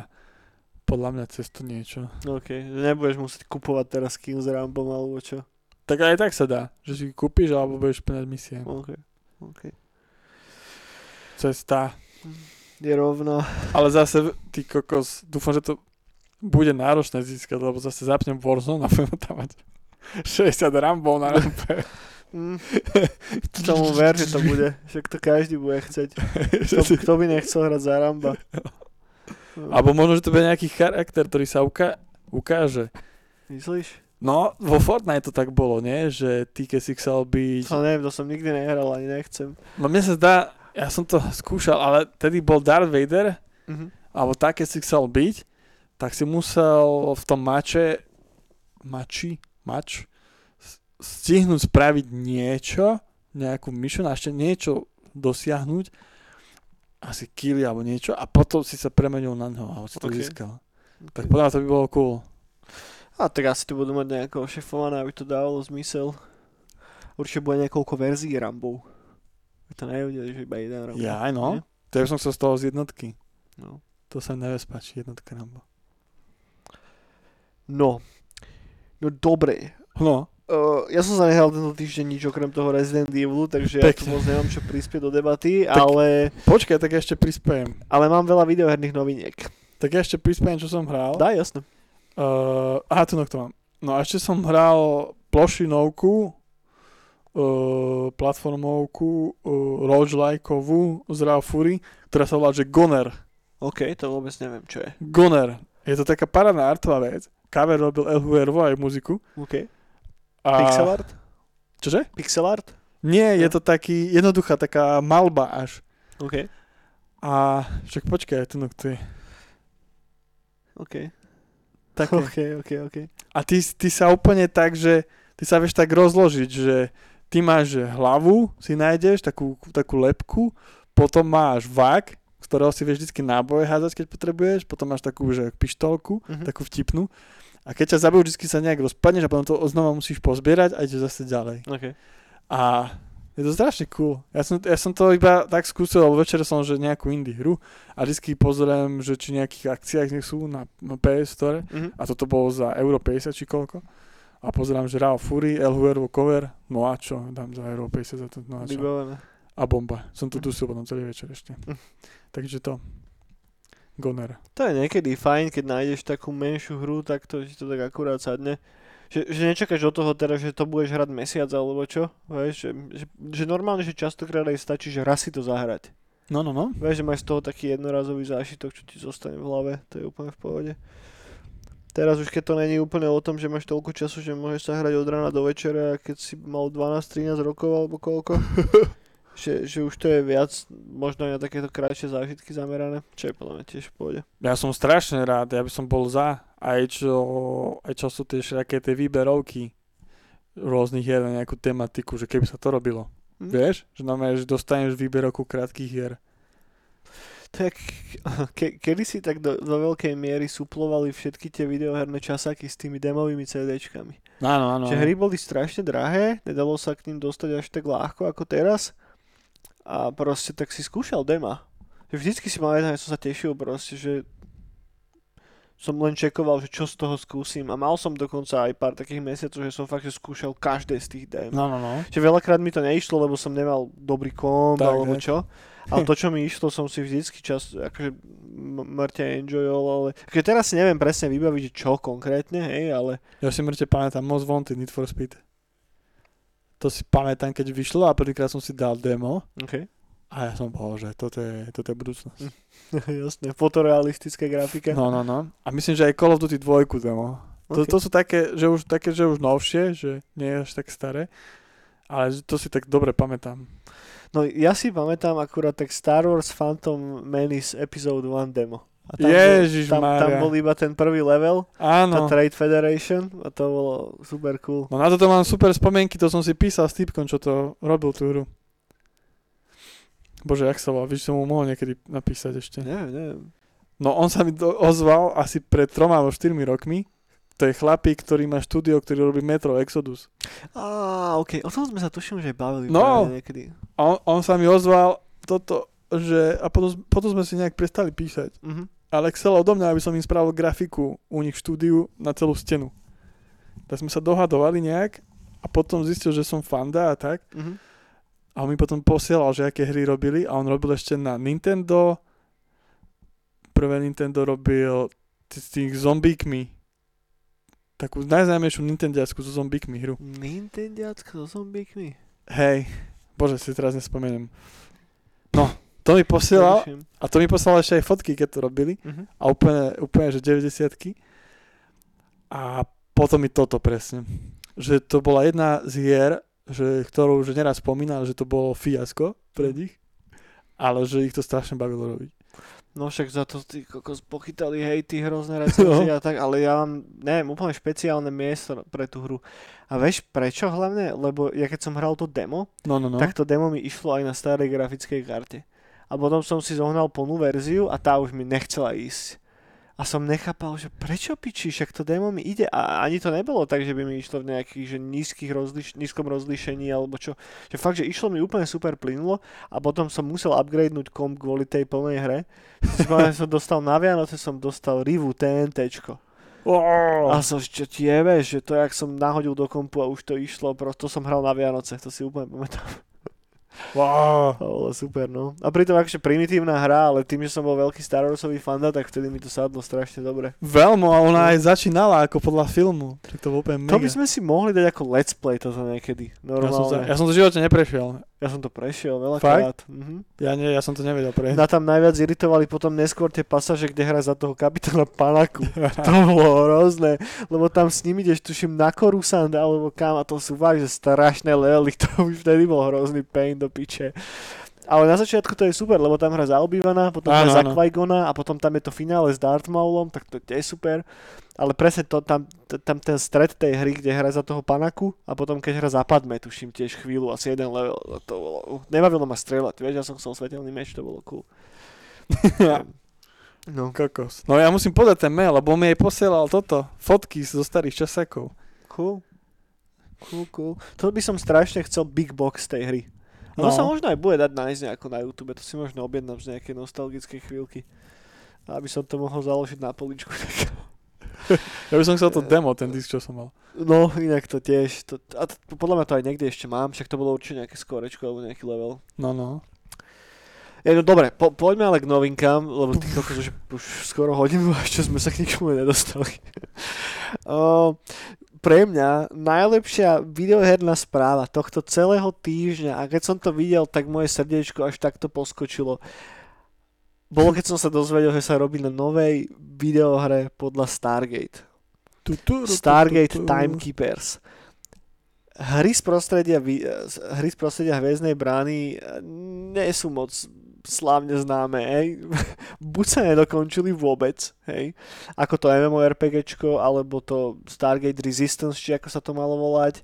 podľa mňa cez to niečo. OK, nebudeš musieť kupovať teraz skin s Rambom alebo čo? Tak aj tak sa dá, že si kúpiš alebo budeš plňať misie. OK. OK. Cesta. Je rovno. Ale zase, ty kokos, dúfam, že to bude náročné získať, lebo zase zapnem Warzone a budem tam mať 60 rambov na rampe. Mm. Tomu ver, že to bude. Však to každý bude chceť. Kto, kto by nechcel hrať za ramba? Alebo možno, že to bude nejaký charakter, ktorý sa uká- ukáže. Myslíš? No, vo Fortnite to tak bolo, nie? Že ty, keď si chcel byť... To neviem, to som nikdy nehral, ani nechcem. No mne sa zdá, ja som to skúšal, ale tedy bol Darth Vader, mm-hmm. alebo tak, keď si chcel byť, tak si musel v tom mače, mači, mač, stihnúť spraviť niečo, nejakú mission a ešte niečo dosiahnuť, asi killy alebo niečo a potom si sa premenil na neho a si to okay. získal. Okay. Tak podľa to by bolo cool. A tak asi to budú mať nejako šefované, aby to dávalo zmysel. Určite bude niekoľko verzií Rambov. To nevedeli, že iba jeden Rambo. Ja no. Nie? To ja som sa z toho z jednotky. No. To sa mi najviac páči, jednotka Rambo. No. No dobre. No. Uh, ja som sa nehral tento týždeň nič okrem toho Resident Evil, takže Pekne. ja tu moc nemám čo prispieť do debaty, tak, ale... Počkaj, tak ja ešte prispiem. Ale mám veľa videoherných noviniek. Tak ja ešte prispiem, čo som hral. Dá, jasne. Uh, aha, tu to mám. No a ešte som hral plošinovku, platformovku, roguelikeovú z Raw Fury, ktorá sa volá, že Goner. OK, to vôbec neviem, čo je. Goner. Je to taká parádna artová vec. Cover robil El Huervo aj muziku. OK. A... Pixel art? Čože? Pixel art? Nie, no. je to taký, jednoduchá taká malba až. OK. A však počkaj, tu no, je. OK. Také. OK, OK, OK. A ty, ty sa úplne tak, že ty sa vieš tak rozložiť, že ty máš hlavu, si nájdeš takú, takú lepku, potom máš vak, z ktorého si vieš vždy náboje házať, keď potrebuješ, potom máš takú, že pištolku, uh-huh. takú vtipnú. A keď ťa zabijú, vždy sa nejak rozpadneš a potom to znova musíš pozbierať a ideš zase ďalej. Okay. A je to strašne cool. Ja som, ja som to iba tak skúsil, lebo večer som, že nejakú indie hru a vždy pozriem, že či nejakých akciách nech sú na, na PS Store mm-hmm. a toto bolo za Euro 50 či koľko. A pozerám, že Rao Fury, El Huervo cover, no a čo, dám za Euro 50 za to, no a čo. Vybavené. A bomba. Som to dusil potom celý večer ešte. Takže to. Goner. To je niekedy fajn, keď nájdeš takú menšiu hru, tak to ti to tak akurát sadne. Že, že nečakáš od toho teda, že to budeš hrať mesiac alebo čo, vieš, že, že, že normálne, že častokrát aj stačí, že raz si to zahrať. No, no, no. Vieš, že máš z toho taký jednorazový zážitok, čo ti zostane v hlave, to je úplne v pohode. Teraz už keď to není úplne o tom, že máš toľko času, že môžeš sa hrať od rána do večera, keď si mal 12-13 rokov alebo koľko, že, že už to je viac možno aj na takéto krátšie zážitky zamerané, čo je podľa mňa tiež v pohode. Ja som strašne rád, ja by som bol za, aj čo, aj čo sú tie všetké tie výberovky rôznych hier na nejakú tematiku, že keby sa to robilo. Hm? Vieš? Že znamená, že dostaneš výberovku krátkých hier. Tak, ke, kedy si tak do, do veľkej miery suplovali všetky tie videoherné časáky s tými demovými CDčkami. Áno, áno. Že hry boli strašne drahé, nedalo sa k ním dostať až tak ľahko ako teraz. A proste tak si skúšal dema Vždycky si mal že som sa tešil proste, že som len čekoval, že čo z toho skúsim a mal som dokonca aj pár takých mesiacov, že som fakt že skúšal každé z tých dém. No, no, no. Že veľakrát mi to neišlo, lebo som nemal dobrý komp Tak, alebo čo. Ale to, čo mi išlo, som si vždycky čas akože m- mŕte enjoyol, ale akože teraz si neviem presne vybaviť, že čo konkrétne, hej, ale Ja si mŕte pamätám Most Wanted Need for Speed. To si pamätám, keď vyšlo a prvýkrát som si dal demo okay. A ja som bol, že toto je, toto je budúcnosť. jasné, fotorealistická grafika. No, no, no. A myslím, že aj Call of Duty 2 demo. To, Okay. to sú také, že už, také, že už novšie, že nie je až tak staré. Ale to si tak dobre pamätám. No ja si pamätám akurát tak Star Wars Phantom Menace Episode 1 demo. A Ježiš bol, tam, tam bol iba ten prvý level, tá Áno. Trade Federation a to bolo super cool. No na toto mám super spomienky, to som si písal s typkom, čo to robil tú hru. Bože, jak sa volá, víš, som mu mohol niekedy napísať ešte. Neviem, neviem. No on sa mi do, ozval asi pred troma alebo štyrmi rokmi. To je chlapík, ktorý má štúdio, ktorý robí Metro Exodus. Á, ok, o tom sme sa tuším, že bavili No. niekedy. On, on sa mi ozval toto, že a potom, potom sme si nejak prestali písať. Mhm. Ale chcel odo mňa, aby som im spravil grafiku u nich v štúdiu na celú stenu. Tak sme sa dohadovali nejak a potom zistil, že som fanda a tak. Mhm. A on mi potom posielal, že aké hry robili a on robil ešte na Nintendo. Prvé Nintendo robil s tých zombíkmi. Takú najznámejšiu Nintendiackú so zombíkmi hru. Nintendiacko so zombíkmi. Hej, bože, si teraz nespomeniem. No, to mi posielal a to mi poslal ešte aj fotky, keď to robili. Mhm. A úplne, úplne že 90 A potom mi toto presne. Že to bola jedna z hier, že, ktorú už neraz spomínal, že to bolo fiasko pre nich, ale že ich to strašne bavilo robiť. No však za to ty kokos pochytali hejty, hrozné recenzie a tak, ale ja mám, neviem, úplne špeciálne miesto pre tú hru. A vieš prečo hlavne? Lebo ja keď som hral to demo, No, no, no. tak to demo mi išlo aj na starej grafickej karte. A potom som si zohnal plnú verziu a tá už mi nechcela ísť. A som nechápal, že prečo piči, však to demo mi ide. A ani to nebolo tak, že by mi išlo v nejakých že nízkych rozliš- nízkom rozlíšení alebo čo. Že fakt, že išlo mi úplne super plynulo a potom som musel upgradenúť komp kvôli tej plnej hre. Som dostal na Vianoce, som dostal Rivu TNTčko. Oh, A som, čo ti jebe, že to, jak som nahodil do kompu a už to išlo, prosto som hral na Vianoce, to si úplne pamätám. Wow. To bolo super, no. A pritom akože primitívna hra, ale tým, že som bol veľký Star Warsový fanda, tak vtedy mi to sadlo strašne dobre. Veľmi, a ona aj začínala ako podľa filmu. Tak to bolo úplne mega. To by sme si mohli dať ako let's play toto niekedy. ja, som sa, Normálne. ja som to v živote neprešiel. Ja som to prešiel veľakrát. Mhm. Ja, nie, ja som to nevedel prejsť. Na tam najviac iritovali potom neskôr tie pasaže, kde hra za toho kapitána Panaku. To bolo hrozné, lebo tam s ním ideš, tuším, na Coruscant alebo kam a to sú že strašné levely, to už vtedy bol hrozný pain do piče. Ale na začiatku to je super, lebo tam hra za Obi-Vana, potom Áno, hra za. Qui-Gona a potom tam je to finále s Darth Maulom, tak to je super. Ale presne to, tam, t- tam ten stred tej hry, kde hra za toho Panaku a potom keď hra zapadme, tuším tiež chvíľu, asi jeden level, to bolo, uh, nebavilo ma strieľať, vieš, ja som chcel svetelný meč, to bolo cool. no, Kokos. No ja musím podať ten mail, lebo mi aj posielal toto, fotky zo starých časákov. cool. Cool, cool. To by som strašne chcel big box tej hry. A to No. sa možno aj bude dať nájsť nejako na YouTube, to si možno objednám z nejakej nostalgickej chvíľky. Aby som to mohol založiť na poličku. Ja by som chcel to demo, ten disk, čo som mal. No, inak to tiež. To, a to, podľa mňa to aj niekde ešte mám, však to bolo určite nejaké skorečko alebo nejaký level. No, no. Je, no dobre, po, poďme ale k novinkám, lebo ty kokos už, už skoro hodinu a ešte sme sa k ničomu nedostali. o, pre mňa najlepšia videoherná správa tohto celého týždňa a keď som to videl, tak moje srdiečko až takto poskočilo. Bolo, keď som sa dozvedel, že sa robí na novej videohre podľa Stargate. Stargate. Timekeepers. Hry z prostredia, z- hry z prostredia Hviezdnej brány eh, nie sú moc slávne známe, hej. Buď sa nedokončili vôbec, hej, ako to MMORPGčko, alebo to Stargate Resistance, či ako sa to malo volať,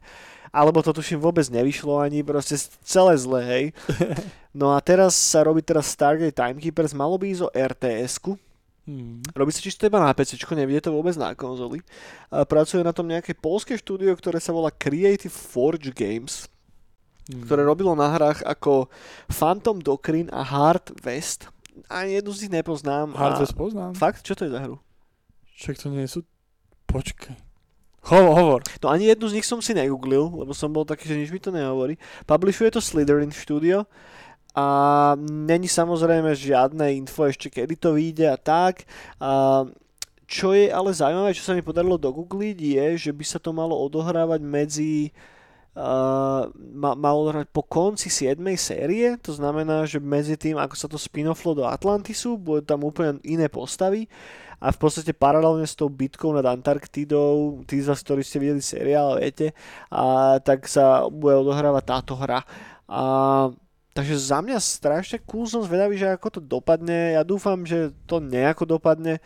alebo to tuším vôbec nevyšlo ani, proste celé zle, hej. No a teraz sa robí teraz Stargate Timekeepers, malo by ísť o RTS-ku, Hmm. Robí sa čisto iba na PC, nevidie to vôbec na konzoli. A pracuje na tom nejaké polské štúdio, ktoré sa volá Creative Forge Games, Hmm. ktoré robilo na hrách ako Phantom Doctrine a Hard West. ani jednu z nich nepoznám. Hardware poznám. Fakt? Čo to je za hru? Však to nie sú... Počkaj. Hovor, hovor. No ani jednu z nich som si negooglil, lebo som bol taký, že nič mi to nehovorí. Publishuje to Slytherin Studio a není samozrejme žiadne info ešte, kedy to vyjde a tak. A čo je ale zaujímavé, čo sa mi podarilo dogoogliť, je, že by sa to malo odohrávať medzi uh, ma, malo odohrávať po konci 7. série, to znamená, že medzi tým, ako sa to spin-offlo do Atlantisu, bude tam úplne iné postavy a v podstate paralelne s tou bitkou nad Antarktidou, tí z vás, ktorí ste videli seriál, viete, a tak sa bude odohrávať táto hra. A Takže za mňa strašne cool som zvedavý, že ako to dopadne. Ja dúfam, že to nejako dopadne.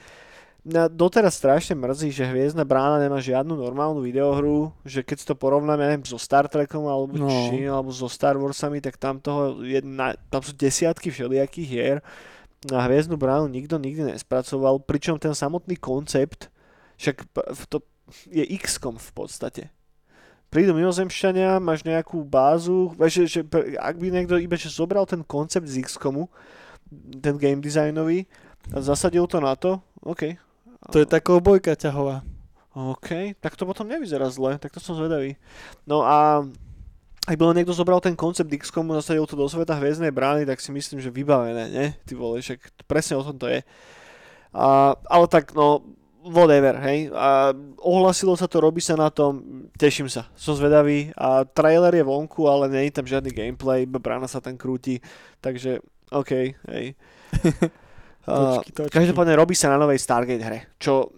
Mňa doteraz strašne mrzí, že Hviezdna brána nemá žiadnu normálnu videohru, že keď si to porovnáme, neviem, so Star Trekom alebo no. či, alebo so Star Warsami, tak tam toho je na, tam sú desiatky všelijakých hier. Na Hviezdnu bránu nikto nikdy nespracoval, pričom ten samotný koncept, však to je XCOM v podstate prídu mimozemšťania, máš nejakú bázu, že, že, ak by niekto iba že zobral ten koncept z XCOMu, ten game designový, a zasadil to na to, OK. To je taká bojka ťahová. OK, tak to potom nevyzerá zle, tak to som zvedavý. No a ak by len niekto zobral ten koncept XCOMu, zasadil to do sveta hviezdnej brány, tak si myslím, že vybavené, ne? Ty vole, však presne o tom to je. A, ale tak, no, whatever, hej. A ohlasilo sa to, robí sa na tom, teším sa, som zvedavý a trailer je vonku, ale nie je tam žiadny gameplay, brána sa tam krúti, takže OK, hej. točky, točky. Každopádne robí sa na novej Stargate hre, čo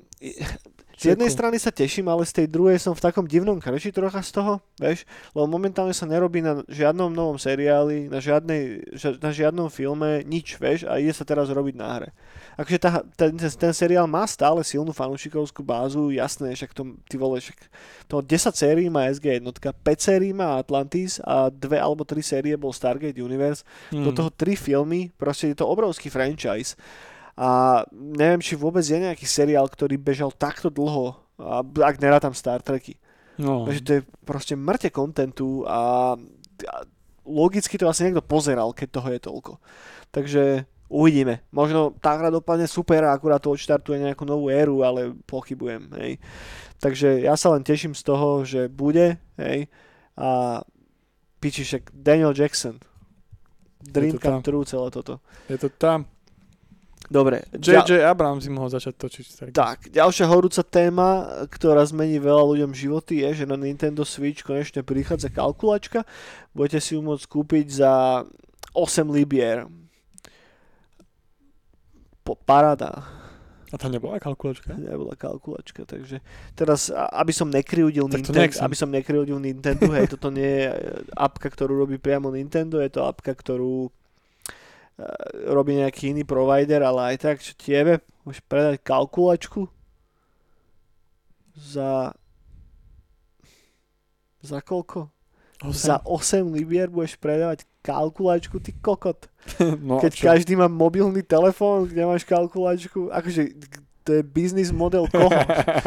z jednej strany sa teším, ale z tej druhej som v takom divnom kreši trocha z toho, vieš, lebo momentálne sa nerobí na žiadnom novom seriáli, na, žiadnej, na žiadnom filme, nič, vieš, a ide sa teraz robiť na hre. Akože tá, ten, ten, ten seriál má stále silnú fanúšikovskú bázu, jasné, však to, ty vole, však to 10 sérií má SG jednotka, 5 sérií má Atlantis a dve alebo tri série bol Stargate Universe, mm. do toho tri filmy, proste je to obrovský franchise a neviem, či vôbec je nejaký seriál, ktorý bežal takto dlho, ak tam Star Treky. No. Takže to je proste mŕte kontentu a, a logicky to asi niekto pozeral, keď toho je toľko. Takže uvidíme. Možno tá hra dopadne super a akurát to odštartuje nejakú novú éru, ale pochybujem. Hej. Takže ja sa len teším z toho, že bude. Hej. A piči, Daniel Jackson. Dream come true celé toto. Je to tam. Dobre. J.J. Ďal... Abrams si mohol začať točiť. Tak. tak, ďalšia horúca téma, ktorá zmení veľa ľuďom životy, je, že na Nintendo Switch konečne prichádza kalkulačka. Budete si ju môcť kúpiť za 8 libier. Po, parada. A tam nebola kalkulačka? Nebola kalkulačka, takže teraz, aby som nekryudil Nintendo, aby som nekryudil Nintendo, hej, toto nie je apka, ktorú robí priamo Nintendo, je to apka, ktorú robí nejaký iný provider, ale aj tak, čo tiebe, môžeš predať kalkulačku za za koľko? 8. Za 8 libier budeš predávať kalkulačku, ty kokot. No, Keď čo? každý má mobilný telefón, kde máš kalkulačku, akože to je biznis model koho?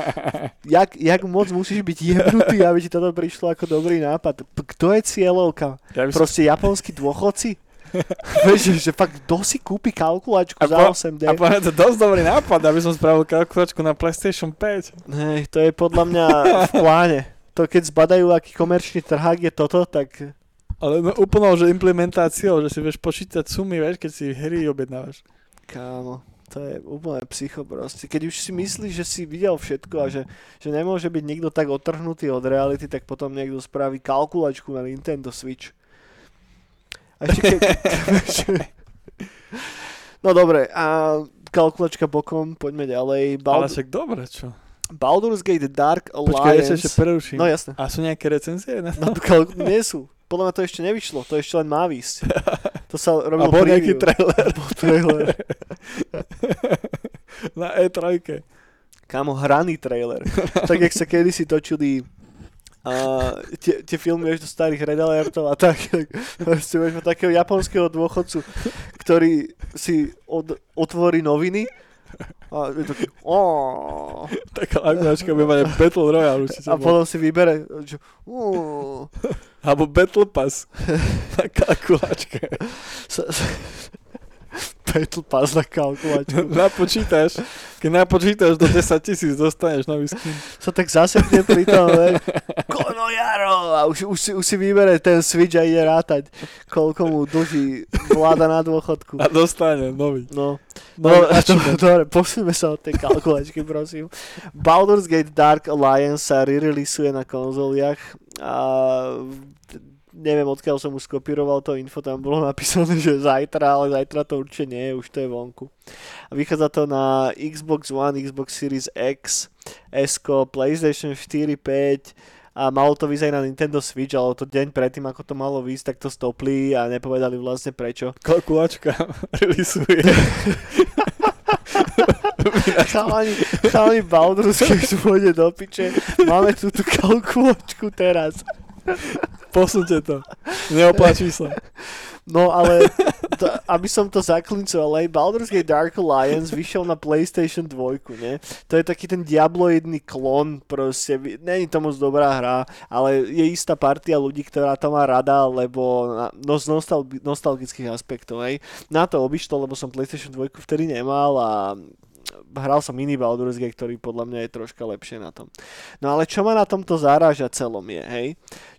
jak, jak moc musíš byť jebnutý, aby ti toto prišlo ako dobrý nápad? Kto je cieľovka? Ja Proste som... japonskí dôchodci? Vieš, že fakt kto si kúpi kalkulačku a za po, 8D? A povedať, to dosť dobrý nápad, aby som spravil kalkulačku na PlayStation 5. Hej, to je podľa mňa v pláne. To keď zbadajú, aký komerčný trhák je toto, tak... Ale no, úplnou, že implementáciou, že si vieš počítať sumy, vieš, keď si hry objednávaš. Kámo, to je úplne psycho proste. Keď už si myslíš, že si videl všetko a že, že nemôže byť nikto tak otrhnutý od reality, tak potom niekto spraví kalkulačku na Nintendo Switch. No dobre, a kalkulačka bokom, poďme ďalej. Baldur... Ale však dobre, čo? Baldur's Gate Dark Alliance. Počkaj, ešte, ešte preruším. No jasne. A sú nejaké recenzie? Na no, kalk... nie sú. Podľa mňa to ešte nevyšlo, to ešte len má výsť. To sa robilo A bol nejaký trailer. Bol trailer. Na E3. Kámo, hraný trailer. tak, jak sa kedysi točili a tie, tie filmy vieš do starých Red Alertov a tak, si vieš takého japonského dôchodcu, ktorý si od, otvorí noviny a je oh. Taká agnáčka by mať Battle Royale určite. A potom si vybere že, oh. Alebo Battle Pass. Taká kalkulačka. Battle Pass na kalkulačku. napočítaš, keď napočítaš do 10 tisíc, dostaneš nový skin. Sa tak zasekne pri tom, ne? Kono Jaro! A už, už, si, už si vybere ten Switch a ide rátať, koľko mu dlží vláda na dôchodku. A dostane nový. No. No, no to, dobre, posuneme sa od tej kalkulačky, prosím. Baldur's Gate Dark Alliance sa re-releaseuje na konzoliach a neviem odkiaľ som už skopíroval to info, tam bolo napísané, že zajtra, ale zajtra to určite nie je, už to je vonku. A vychádza to na Xbox One, Xbox Series X, S, PlayStation 4, 5, a malo to vyzerať na Nintendo Switch, ale to deň predtým, ako to malo výsť, tak to stopli a nepovedali vlastne prečo. Kalkulačka releaseuje. chalani, chalani Baldur's Gate pôjde do piče. Máme tu tú kalkulačku teraz. Posunte to. Neopláči sa. No ale, to, aby som to zaklincoval, aj Baldur's Gate Dark Alliance vyšiel na PlayStation 2, ne? To je taký ten diabloidný klon, proste, není to moc dobrá hra, ale je istá partia ľudí, ktorá to má rada, lebo no, z nostalgi- nostalgických aspektov, hej. Na to obišlo, lebo som PlayStation 2 vtedy nemal a hral som iný Baldur's Gate, ktorý podľa mňa je troška lepšie na tom. No ale čo ma na tomto zaráža celom je, hej,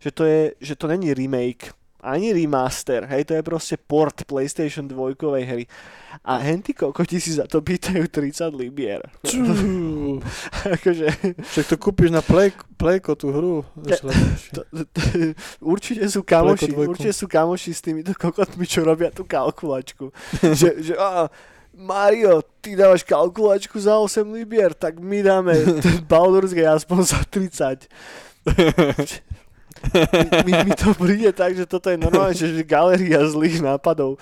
že to, je, že to není remake, ani remaster, hej, to je proste port PlayStation 2 hry. A henty kokoti si za to pýtajú 30 libier. akože... Však to kúpiš na play, playko tú hru. Ja, to, to, určite sú kamoši, určite sú kamoši s týmito kokotmi, čo robia tú kalkulačku. že, že á, Mario, ty dávaš kalkulačku za 8 libier, tak my dáme ten Baldur's Gate aspoň za 30 mi, mi to príde tak, že toto je normálne, že, galéria zlých nápadov.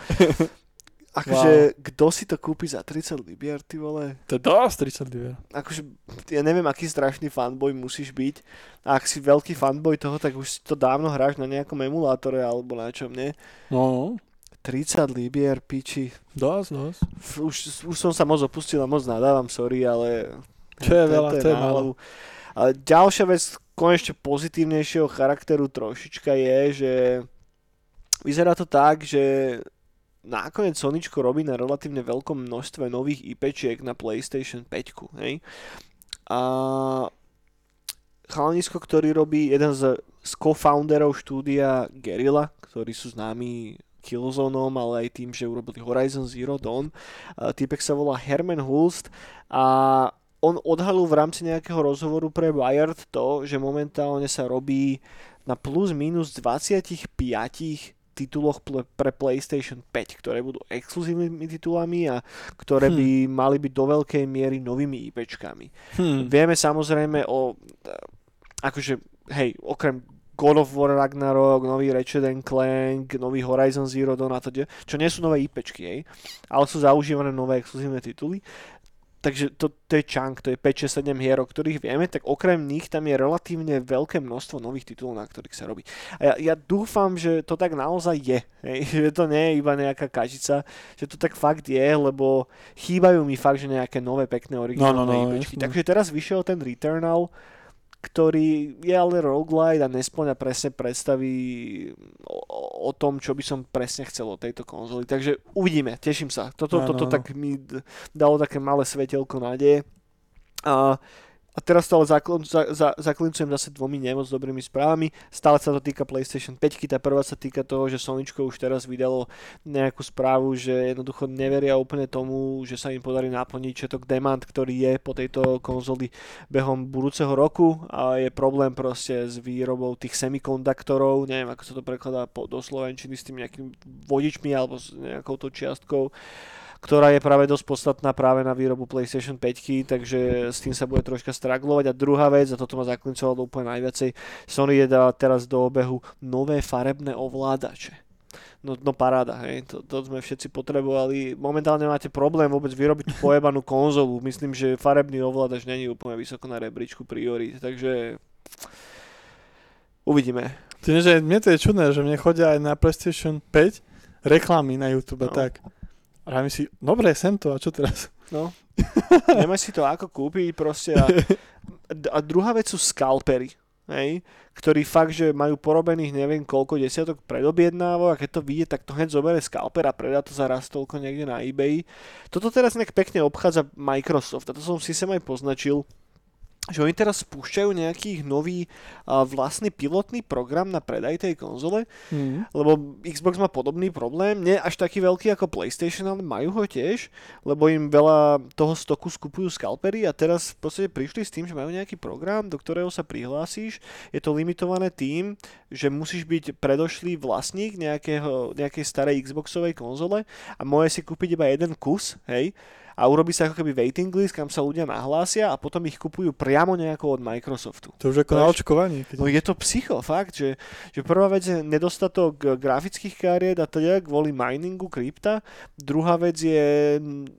Akože, wow. kto si to kúpi za 30 libier, ty vole? To je dosť 30 libier. Akože, ja neviem, aký strašný fanboy musíš byť. A ak si veľký fanboy toho, tak už to dávno hráš na nejakom emulátore alebo na čom, nie? No. 30 libier, piči. Dosť, dosť. Už, už som sa moc opustil a moc nadávam, sorry, ale... Čo je veľa, to je málo. Ale ďalšia vec, konečne pozitívnejšieho charakteru trošička je, že vyzerá to tak, že nakoniec Soničko robí na relatívne veľkom množstve nových IPčiek na PlayStation 5. Hej? A chalanisko, ktorý robí jeden z, z co-founderov štúdia Guerrilla, ktorí sú známi Killzoneom, ale aj tým, že urobili Horizon Zero Dawn. Týpek sa volá Herman Hulst a on odhalil v rámci nejakého rozhovoru pre Wired to, že momentálne sa robí na plus minus 25 tituloch pre PlayStation 5, ktoré budú exkluzívnymi titulami a ktoré hmm. by mali byť do veľkej miery novými IPčkami. Hmm. Vieme samozrejme o akože, hej, okrem God of War Ragnarok, nový Ratchet Clank, nový Horizon Zero Dawn a to, čo nie sú nové IPčky, hej, ale sú zaužívané nové exkluzívne tituly takže to, to je chunk, to je 5-6-7 hier, o ktorých vieme, tak okrem nich tam je relatívne veľké množstvo nových titulov, na ktorých sa robí. A ja, ja dúfam, že to tak naozaj je, hej? že to nie je iba nejaká kažica, že to tak fakt je, lebo chýbajú mi fakt, že nejaké nové pekné originálne no, no, no, Takže teraz vyšiel ten Returnal, ktorý je ale roguelite a nesplňa presne predstavy o, o tom, čo by som presne chcel od tejto konzoly. Takže uvidíme, teším sa. Toto, toto tak mi dalo také malé svetelko nádeje. A a teraz to ale zaklin, za, za, zaklincujem zase dvomi nemoc dobrými správami. Stále sa to týka PlayStation 5, tá prvá sa týka toho, že Sonyčko už teraz vydalo nejakú správu, že jednoducho neveria úplne tomu, že sa im podarí naplniť všetok demand, ktorý je po tejto konzoli behom budúceho roku. A je problém proste s výrobou tých semikonduktorov, neviem ako sa to prekladá do slovenčiny s tými nejakými vodičmi alebo s nejakou to čiastkou ktorá je práve dosť podstatná práve na výrobu PlayStation 5, takže s tým sa bude troška straglovať. A druhá vec, a toto ma zaklincovalo úplne najviacej, Sony je teraz do obehu nové farebné ovládače. No, no paráda, hej, to, to sme všetci potrebovali. Momentálne máte problém vôbec vyrobiť pojebanú konzolu. Myslím, že farebný ovládač není úplne vysoko na rebríčku priorít, takže uvidíme. Tým, že mne to je čudné, že mne chodia aj na PlayStation 5 reklamy na YouTube no. tak. A my si, dobre, sem to, a čo teraz? No, nemáš si to ako kúpiť proste. A, a druhá vec sú skalpery. hej, ktorí fakt, že majú porobených neviem koľko desiatok predobjednávok a keď to vyjde, tak to hneď zoberie skalper a predá to za raz toľko niekde na eBay. Toto teraz nejak pekne obchádza Microsoft a to som si sem aj poznačil že oni teraz spúšťajú nejaký nový uh, vlastný pilotný program na predaj tej konzole, mm. lebo Xbox má podobný problém, nie až taký veľký ako PlayStation, ale majú ho tiež, lebo im veľa toho stoku skupujú skalpery a teraz v podstate prišli s tým, že majú nejaký program, do ktorého sa prihlásíš, je to limitované tým, že musíš byť predošlý vlastník nejakého, nejakej starej Xboxovej konzole a môže si kúpiť iba jeden kus, hej, a urobí sa ako keby waiting list, kam sa ľudia nahlásia a potom ich kupujú priamo nejako od Microsoftu. To už ako na očkovanie. No je to psycho, fakt, že, že prvá vec je nedostatok grafických kariet a teda kvôli miningu krypta. Druhá vec je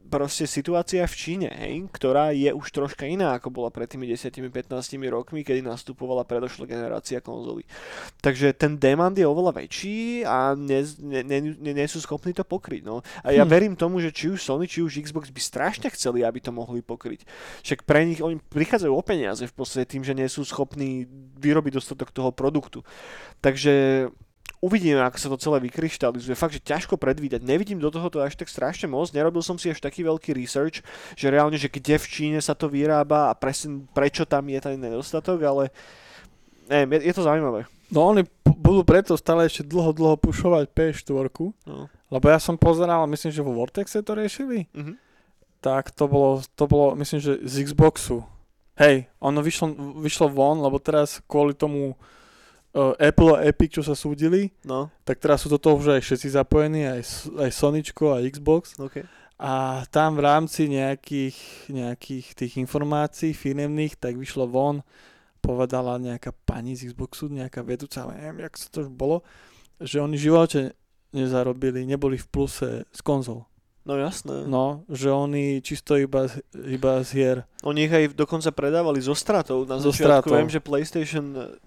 proste situácia v Číne, hej, ktorá je už troška iná, ako bola pred tými 10-15 rokmi, kedy nastupovala predošla generácia konzoly. Takže ten demand je oveľa väčší a nie, nie, nie, nie sú schopní to pokryť. No. A ja hm. verím tomu, že či už Sony, či už Xbox by strašne chceli, aby to mohli pokryť. Však pre nich oni prichádzajú o peniaze v podstate tým, že nie sú schopní vyrobiť dostatok toho produktu. Takže uvidíme, ako sa to celé vykryštalizuje. Fakt, že ťažko predvídať. Nevidím do toho to až tak strašne moc. Nerobil som si až taký veľký research, že reálne, že kde v Číne sa to vyrába a presne prečo tam je ten nedostatok, ale neviem, je, je to zaujímavé. No oni p- budú preto stále ešte dlho, dlho pušovať P4, no. lebo ja som pozeral, myslím, že vo Vortexe to riešili. Mm-hmm tak to bolo, to bolo myslím, že z Xboxu. Hej, ono vyšlo, vyšlo von, lebo teraz kvôli tomu uh, Apple a Epic, čo sa súdili, no. tak teraz sú do toho už aj všetci zapojení, aj, aj Soničko a Xbox. Okay. A tam v rámci nejakých, nejakých tých informácií firemných, tak vyšlo von, povedala nejaká pani z Xboxu, nejaká vedúca, neviem, jak sa to už bolo, že oni v živote nezarobili, neboli v pluse z konzol. No jasné. No, že oni čisto iba, iba z hier. Oni ich aj dokonca predávali zo stratou. Na zo začiatku stratou. viem, že PlayStation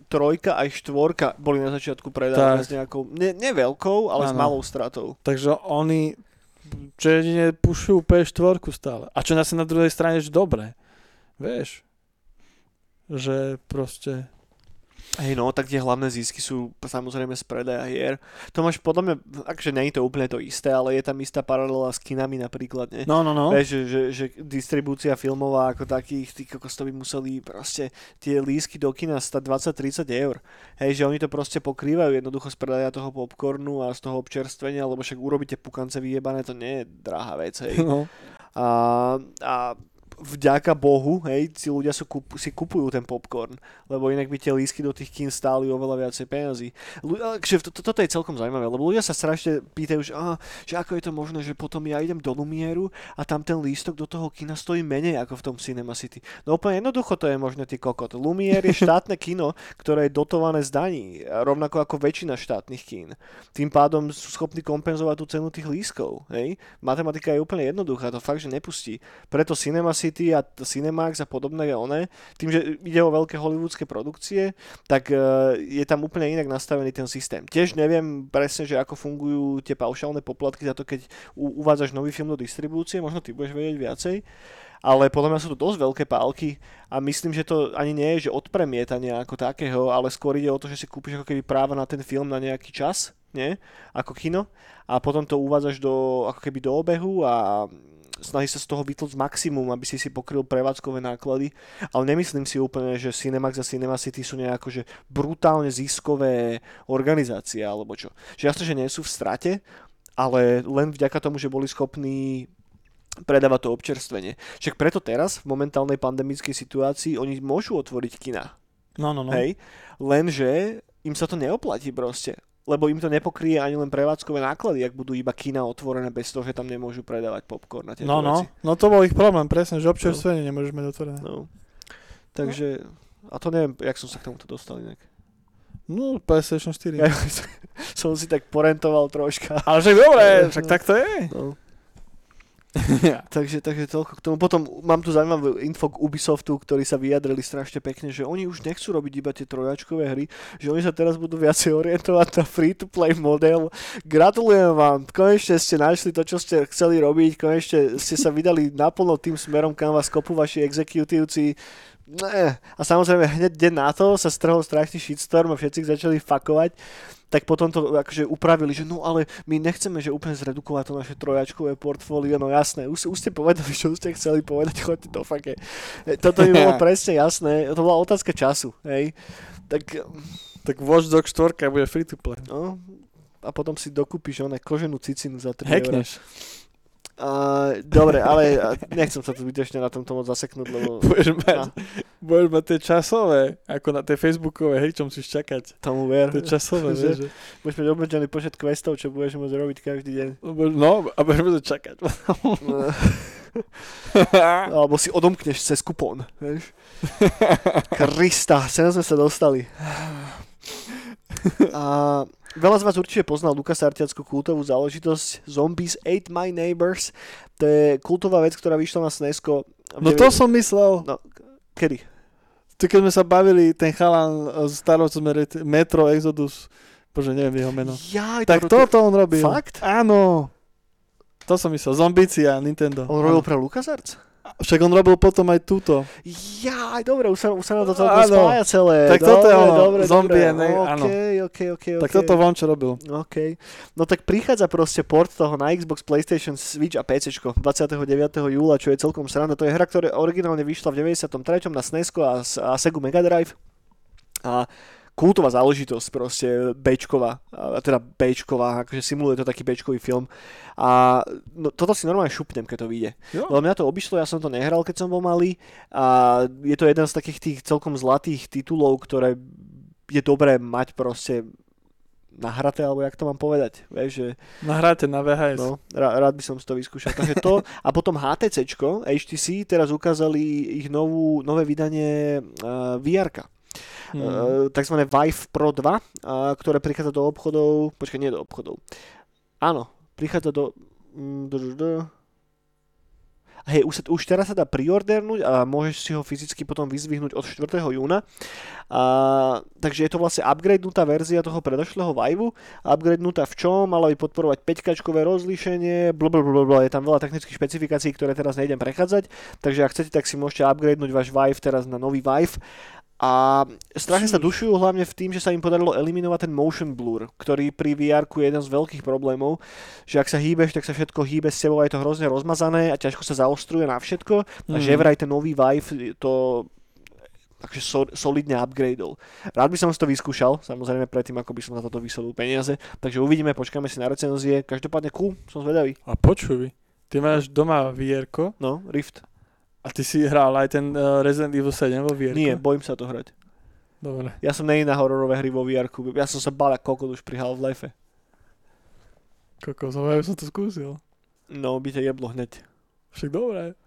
3 aj 4 boli na začiatku predávané s nejakou, ne, ne veľkou, ale ano. s malou stratou. Takže oni čo jedine pušujú P4 stále. A čo nás na druhej strane, že dobre. Vieš, že proste Hej, no, tak tie hlavné zisky sú samozrejme z predaja hier. To máš podľa mňa, akže nie je to úplne to isté, ale je tam istá paralela s kinami napríklad, nie? No, no, no. Vieš, že, že, že distribúcia filmová ako takých, tí kokos to by museli proste tie lísky do kina stať 20-30 eur. Hej, že oni to proste pokrývajú jednoducho z predaja toho popcornu a z toho občerstvenia, lebo však urobíte pukance vyjebané, to nie je drahá vec, hej. No. A, a vďaka Bohu, hej, si ľudia sú, si kupujú ten popcorn, lebo inak by tie lísky do tých kín stáli oveľa viacej peniazy. to, to, toto je celkom zaujímavé, lebo ľudia sa strašne pýtajú, že, aha, že ako je to možné, že potom ja idem do Lumieru a tam ten lístok do toho kina stojí menej ako v tom Cinema City. No úplne jednoducho to je možné, ty kokot. Lumier je štátne kino, ktoré je dotované z daní, rovnako ako väčšina štátnych kín. Tým pádom sú schopní kompenzovať tú cenu tých lístkov. Hej? Matematika je úplne jednoduchá, to fakt, že nepustí. Preto Cinema City City a Cinemax a podobné one, tým, že ide o veľké hollywoodske produkcie, tak e, je tam úplne inak nastavený ten systém. Tiež neviem presne, že ako fungujú tie paušálne poplatky za to, keď uvádzaš nový film do distribúcie, možno ty budeš vedieť viacej, ale podľa mňa sú to dosť veľké pálky a myslím, že to ani nie je, že od premietania ako takého, ale skôr ide o to, že si kúpiš ako keby práva na ten film na nejaký čas, nie? Ako kino a potom to uvádzaš do, ako keby do obehu a snaží sa z toho vytlcť maximum, aby si si pokryl prevádzkové náklady, ale nemyslím si úplne, že Cinemax a Cinema City sú nejako že brutálne ziskové organizácie alebo čo. Že jasne, že nie sú v strate, ale len vďaka tomu, že boli schopní predávať to občerstvenie. Však preto teraz, v momentálnej pandemickej situácii, oni môžu otvoriť kina. No, no, no. Hej? Lenže im sa to neoplatí proste lebo im to nepokrie ani len prevádzkové náklady, ak budú iba kina otvorené bez toho, že tam nemôžu predávať popcorn na tieto No, no, no to bol ich problém, presne, že občerstvenie no. nemôžeš mať otvorené. No. Takže, a to neviem, jak som sa k tomuto dostal inak. No, PlayStation 4. Ja, som si tak porentoval troška. Ale však dobre, však tak to je. No. takže, takže toľko k tomu. Potom mám tu zaujímavú info k Ubisoftu, ktorí sa vyjadrili strašne pekne, že oni už nechcú robiť iba tie trojačkové hry, že oni sa teraz budú viacej orientovať na free-to-play model. Gratulujem vám, konečne ste našli to, čo ste chceli robiť, konečne ste sa vydali naplno tým smerom, kam vás kopú vaši exekutívci Ne. A samozrejme hneď deň na to sa strhol strašný shitstorm a všetci začali fakovať tak potom to akože upravili, že no ale my nechceme, že úplne zredukovať to naše trojačkové portfólio, no jasné, už, už ste povedali, čo ste chceli povedať, choďte do fake. Toto mi bolo presne jasné, to bola otázka času, hej. Tak... Tak Watch Dogs 4 bude free to play. No, a potom si dokúpiš oné koženú cicinu za 3 Hackneš. Uh, dobre, ale nechcem sa tu zbytečne na tomto moc zaseknúť, lebo... Budeš mať, budeš mať tie časové, ako na tie facebookové hry, čo musíš čakať. Tomu ver. Tie časové, že... že... Budeš mať obmedzený počet questov, čo budeš môcť robiť každý deň. No, a budeš môcť čakať. Alebo si odomkneš cez kupón, vieš. Krista, sem sme sa dostali. A Veľa z vás určite poznal Lukas Artiackú kultovú záležitosť Zombies Ate My Neighbors. To je kultová vec, ktorá vyšla na SNESko. No to som myslel. No, kedy? Tu keď sme sa bavili, ten chalan z starého Metro Exodus, bože, neviem jeho meno. Jaj, tak to toto on robil. Fakt? Áno. To som myslel, Zombicia, Nintendo. On robil pre LucasArts? Však on robil potom aj túto. Ja, dobre, už sa, už sa na to celkom spája celé. Tak dobre, toto je ono, dobre, zombie, dobre. okay, áno. Okay, okay, okay, tak toto von čo robil. OK. No tak prichádza proste port toho na Xbox, PlayStation, Switch a PC 29. júla, čo je celkom sranda. To je hra, ktorá originálne vyšla v 93. na SNES a, a Sega Mega Drive. A kultová záležitosť, proste Bčková, teda Bčková, akože simuluje to taký Bčkový film. A no, toto si normálne šupnem, keď to vyjde. Lebo mňa to obišlo, ja som to nehral, keď som bol malý a je to jeden z takých tých celkom zlatých titulov, ktoré je dobré mať proste nahraté, alebo jak to mám povedať. Vieš, že... Nahráte na VHS. No, rád by som si to vyskúšal. Takže to, a potom HTC, HTC, teraz ukázali ich novú, nové vydanie uh, VR-ka hmm. uh, tzv. Vive Pro 2, uh, ktoré prichádza do obchodov, počkaj, nie do obchodov. Áno, prichádza do... Mm, Hej, už, sa, už teraz sa dá priordernúť a môžeš si ho fyzicky potom vyzvihnúť od 4. júna. A, takže je to vlastne upgradenutá verzia toho predošlého Vive. Upgradenutá v čom? Mala by podporovať 5-kačkové rozlíšenie, blablabla, je tam veľa technických špecifikácií, ktoré teraz nejdem prechádzať. Takže ak chcete, tak si môžete upgradenúť váš Vive teraz na nový Vive. A strašne sa dušujú hlavne v tým, že sa im podarilo eliminovať ten motion blur, ktorý pri vr je jeden z veľkých problémov, že ak sa hýbeš, tak sa všetko hýbe s sebou, je to hrozne rozmazané a ťažko sa zaostruje na všetko a že vraj ten nový Vive to takže so, solidne upgradeol. Rád by som si to vyskúšal, samozrejme predtým, ako by som za toto vysolil peniaze, takže uvidíme, počkáme si na recenzie, každopádne cool, som zvedavý. A počuj, ty máš doma vr No, Rift. A ty si hral aj ten uh, Resident Evil 7 vo VR? Nie, bojím sa to hrať. Dobre. Ja som není na hororové hry vo VR. Ja som sa bál ako kokot už pri Half-Life. Kokos, ja som to skúsil. No, by ťa jeblo hneď. Však dobré.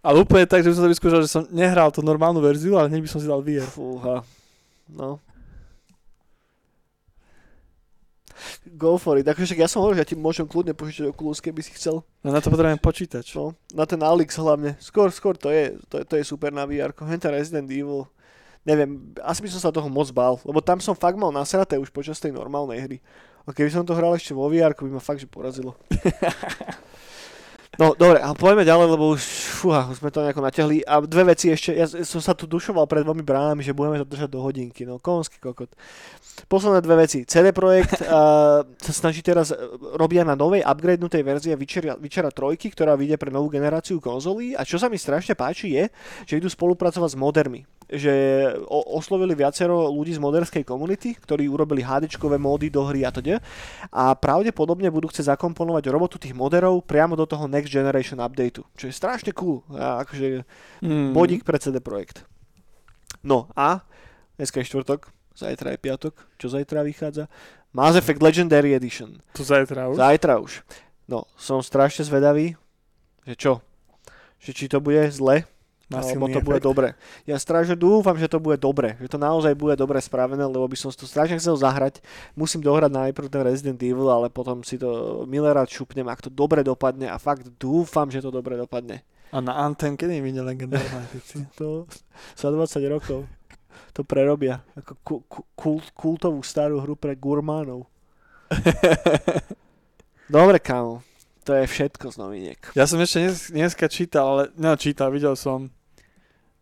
Ale úplne tak, že by som to vyskúšal, že som nehral tú normálnu verziu, ale hneď by som si dal VR. Fúha. No. Go for it. Akože ja som hovoril, že ja ti môžem kľudne požičať Oculus, keby si chcel. No na to potrebujem počítač. No, na ten Alix hlavne. Skôr, skôr to je, to, je, to je super na VR. Henta Resident Evil. Neviem, asi by som sa toho moc bál, lebo tam som fakt mal nasraté už počas tej normálnej hry. A keby som to hral ešte vo VR, by ma fakt že porazilo. No, dobre, ale poďme ďalej, lebo už, fúha, už sme to nejako natiahli. A dve veci ešte, ja som sa tu dušoval pred dvomi bránami, že budeme to držať do hodinky, no, konský kokot. Posledné dve veci. CD Projekt uh, sa snaží teraz, robia na novej upgradenutej verzii Vyčera, Vyčera trojky, ktorá vyjde pre novú generáciu konzolí. A čo sa mi strašne páči je, že idú spolupracovať s modermi že oslovili viacero ľudí z moderskej komunity, ktorí urobili HD-čkové módy do hry a teda. A pravdepodobne budú chcieť zakomponovať robotu tých moderov priamo do toho Next Generation updateu, čo je strašne cool. A akože mm. bodík pre CD Projekt. No a dneska je štvrtok, zajtra je piatok, čo zajtra vychádza? Mass Effect Legendary Edition. To zajtra už? Zajtra už. No, som strašne zvedavý, že čo? Že či to bude zle, alebo to efekt. bude dobre. Ja strašne dúfam, že to bude dobre, že to naozaj bude dobre spravené, lebo by som to strašne chcel zahrať. Musím dohrať najprv ten Resident Evil, ale potom si to milé rád šupnem, ak to dobre dopadne a fakt dúfam, že to dobre dopadne. A na Anthem kedy vyjde legendárna To za 20 rokov to prerobia ako kult, kultovú starú hru pre gurmánov. Dobre, kámo. To je všetko z noviniek. Ja som ešte dnes, dneska čítal, ale no čítal, videl som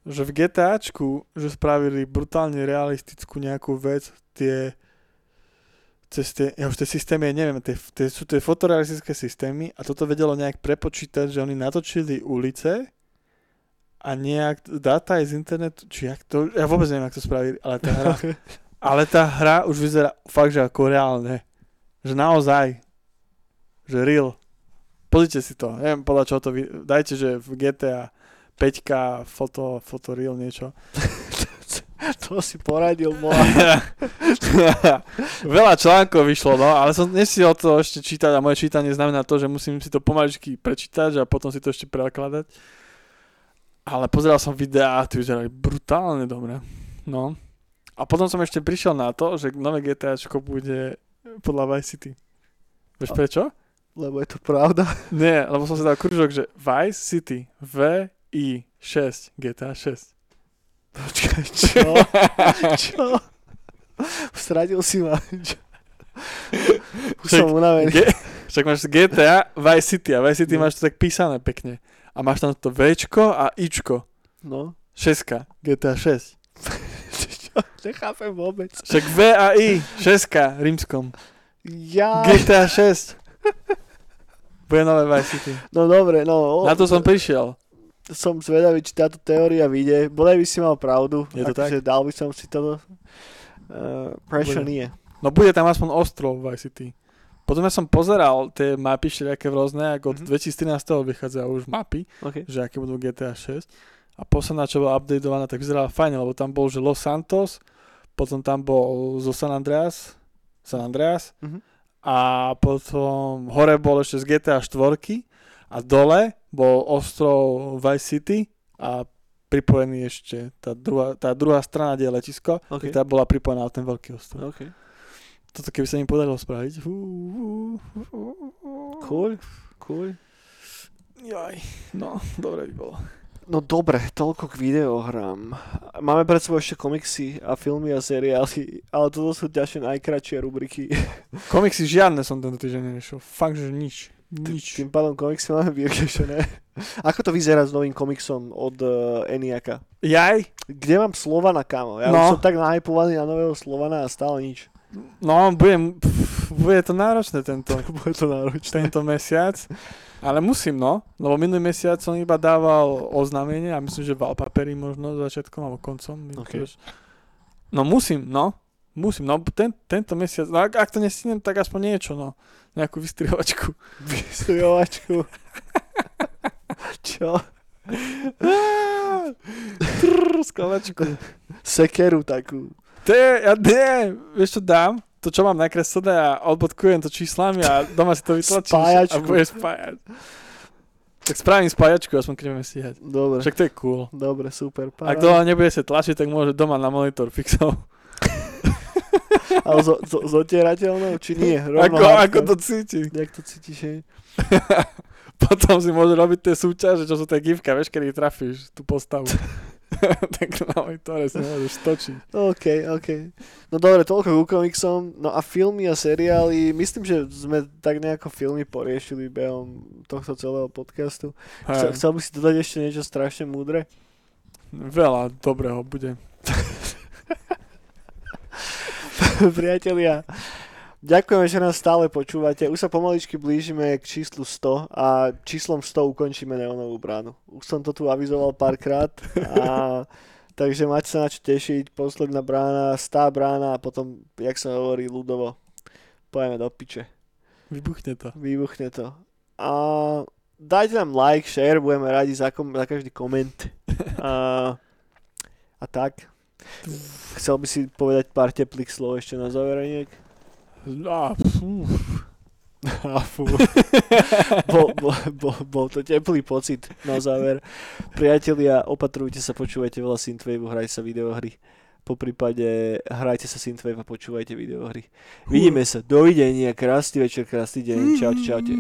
že v GTAčku, že spravili brutálne realistickú nejakú vec, tie cez tie, ja už tie systémy, ja neviem, tie, tie, sú tie fotorealistické systémy a toto vedelo nejak prepočítať, že oni natočili ulice a nejak dáta aj z internetu, či jak to, ja vôbec neviem, ako to spravili, ale tá hra, ale tá hra už vyzerá fakt, že ako reálne. Že naozaj, že real. Pozrite si to, neviem podľa čo to, vy, dajte, že v GTA 5 foto, foto real niečo. to si poradil môj. Veľa článkov vyšlo, no, ale som nesiel to ešte čítať a moje čítanie znamená to, že musím si to pomaličky prečítať a potom si to ešte prekladať. Ale pozeral som videá a tí vyzerali brutálne dobre. No. A potom som ešte prišiel na to, že nové GTAčko bude podľa Vice City. Vieš prečo? Lebo je to pravda. Nie, lebo som si dal kružok, že Vice City VI 6 GTA 6. Počkaj, čo? čo? Stradil si ma. Už som unavený. Ge- však máš GTA Vice City a Vice City no. máš to tak písané pekne. A máš tam to Včko a Ičko. No. Šeska. GTA 6. čo? Nechápem vôbec. Však V a I. Šeska. Rímskom. Ja. GTA 6. Bude nové Vice City. No dobre, no. Na to som prišiel som zvedavý, či táto teória vyjde. Bodaj by si mal pravdu. Je to tak? Že dal by som si to. Uh, prečo bude. nie? No bude tam aspoň ostrov v ICT. Potom ja som pozeral tie mapy všelijaké rôzne, ako od mm-hmm. 2013. vychádzajú už mapy, okay. že aké budú GTA 6. A posledná, čo bola updateovaná, tak vyzerala fajne, lebo tam bol, že Los Santos, potom tam bol zo San Andreas, San Andreas mm-hmm. a potom hore bol ešte z GTA 4 a dole bol ostrov Vice City a pripojený ešte tá druhá, tá druhá strana, kde je letisko, okay. tá bola pripojená na ten veľký ostrov. Okay. Toto keby sa im podarilo spraviť. Cool, cool. Jaj, no, dobre by bolo. No dobre, toľko k videohrám. Máme pred sebou ešte komiksy a filmy a seriály, ale toto sú ďalšie najkračšie rubriky. Komiksy žiadne som tento týždeň nešiel. Fakt, že nič. Nič. Tým pádom komiksy máme vyriešené. Ako to vyzerá s novým komiksom od uh, Eniaka? Jaj? Kde mám Slovana, kamo? Ja no. som tak nahypovaný na nového Slovana a stále nič. No, budem, bude to náročné tento, bude to náročné. tento mesiac. Ale musím, no. Lebo minulý mesiac som iba dával oznámenie a myslím, že Valpapery možno začiatkom alebo koncom. Okay. No musím, no. Musím, no ten, tento mesiac, no ak, ak to nestihnem, tak aspoň niečo, no. Nejakú vystrihovačku. Vystrihovačku. Čo? Skladačku. Sekeru takú. To je, ja nie, vieš čo dám? To, čo mám nakreslené a odbodkujem to číslami a doma si to vytlačíš Spájačku. a budeš spájať. Tak spravím spájačku, aspoň keď budeme stíhať. Dobre. Však to je cool. Dobre, super. Paráda. Ak to nebude sa tlačiť, tak môže doma na monitor fixov. Ale zo, zo, zotierateľnou, či nie? Rovno ako, ako to cíti? Jak to cítiš, hej? Potom si môže robiť tie súťaže, čo sú tie gifka, vieš, kedy trafíš tú postavu. tak na monitore si môžeš točiť. OK, OK. No dobre, toľko ku komiksom. No a filmy a seriály, myslím, že sme tak nejako filmy poriešili behom tohto celého podcastu. Chcel, chcel by si dodať ešte niečo strašne múdre? Veľa dobrého bude. Priatelia, ďakujeme, že nás stále počúvate. Už sa pomaličky blížime k číslu 100 a číslom 100 ukončíme neonovú bránu. Už som to tu avizoval párkrát a takže máte sa na čo tešiť. Posledná brána, stá brána a potom, jak sa hovorí ľudovo, pojeme do piče. Vybuchne to. Vybuchne to. A dajte nám like, share, budeme radi za, kom- za každý koment. A, a tak. Chcel by si povedať pár teplých slov ešte na záver, nejak? A, fú. A fú. bol, bol, bol, bol to teplý pocit na záver. Priatelia, opatrujte sa, počúvajte veľa Synthwave, hrajte sa videohry. Po prípade hrajte sa Synthwave a počúvajte videohry. Vidíme sa, dovidenia, krásny večer, krásny deň, čaute, čaute.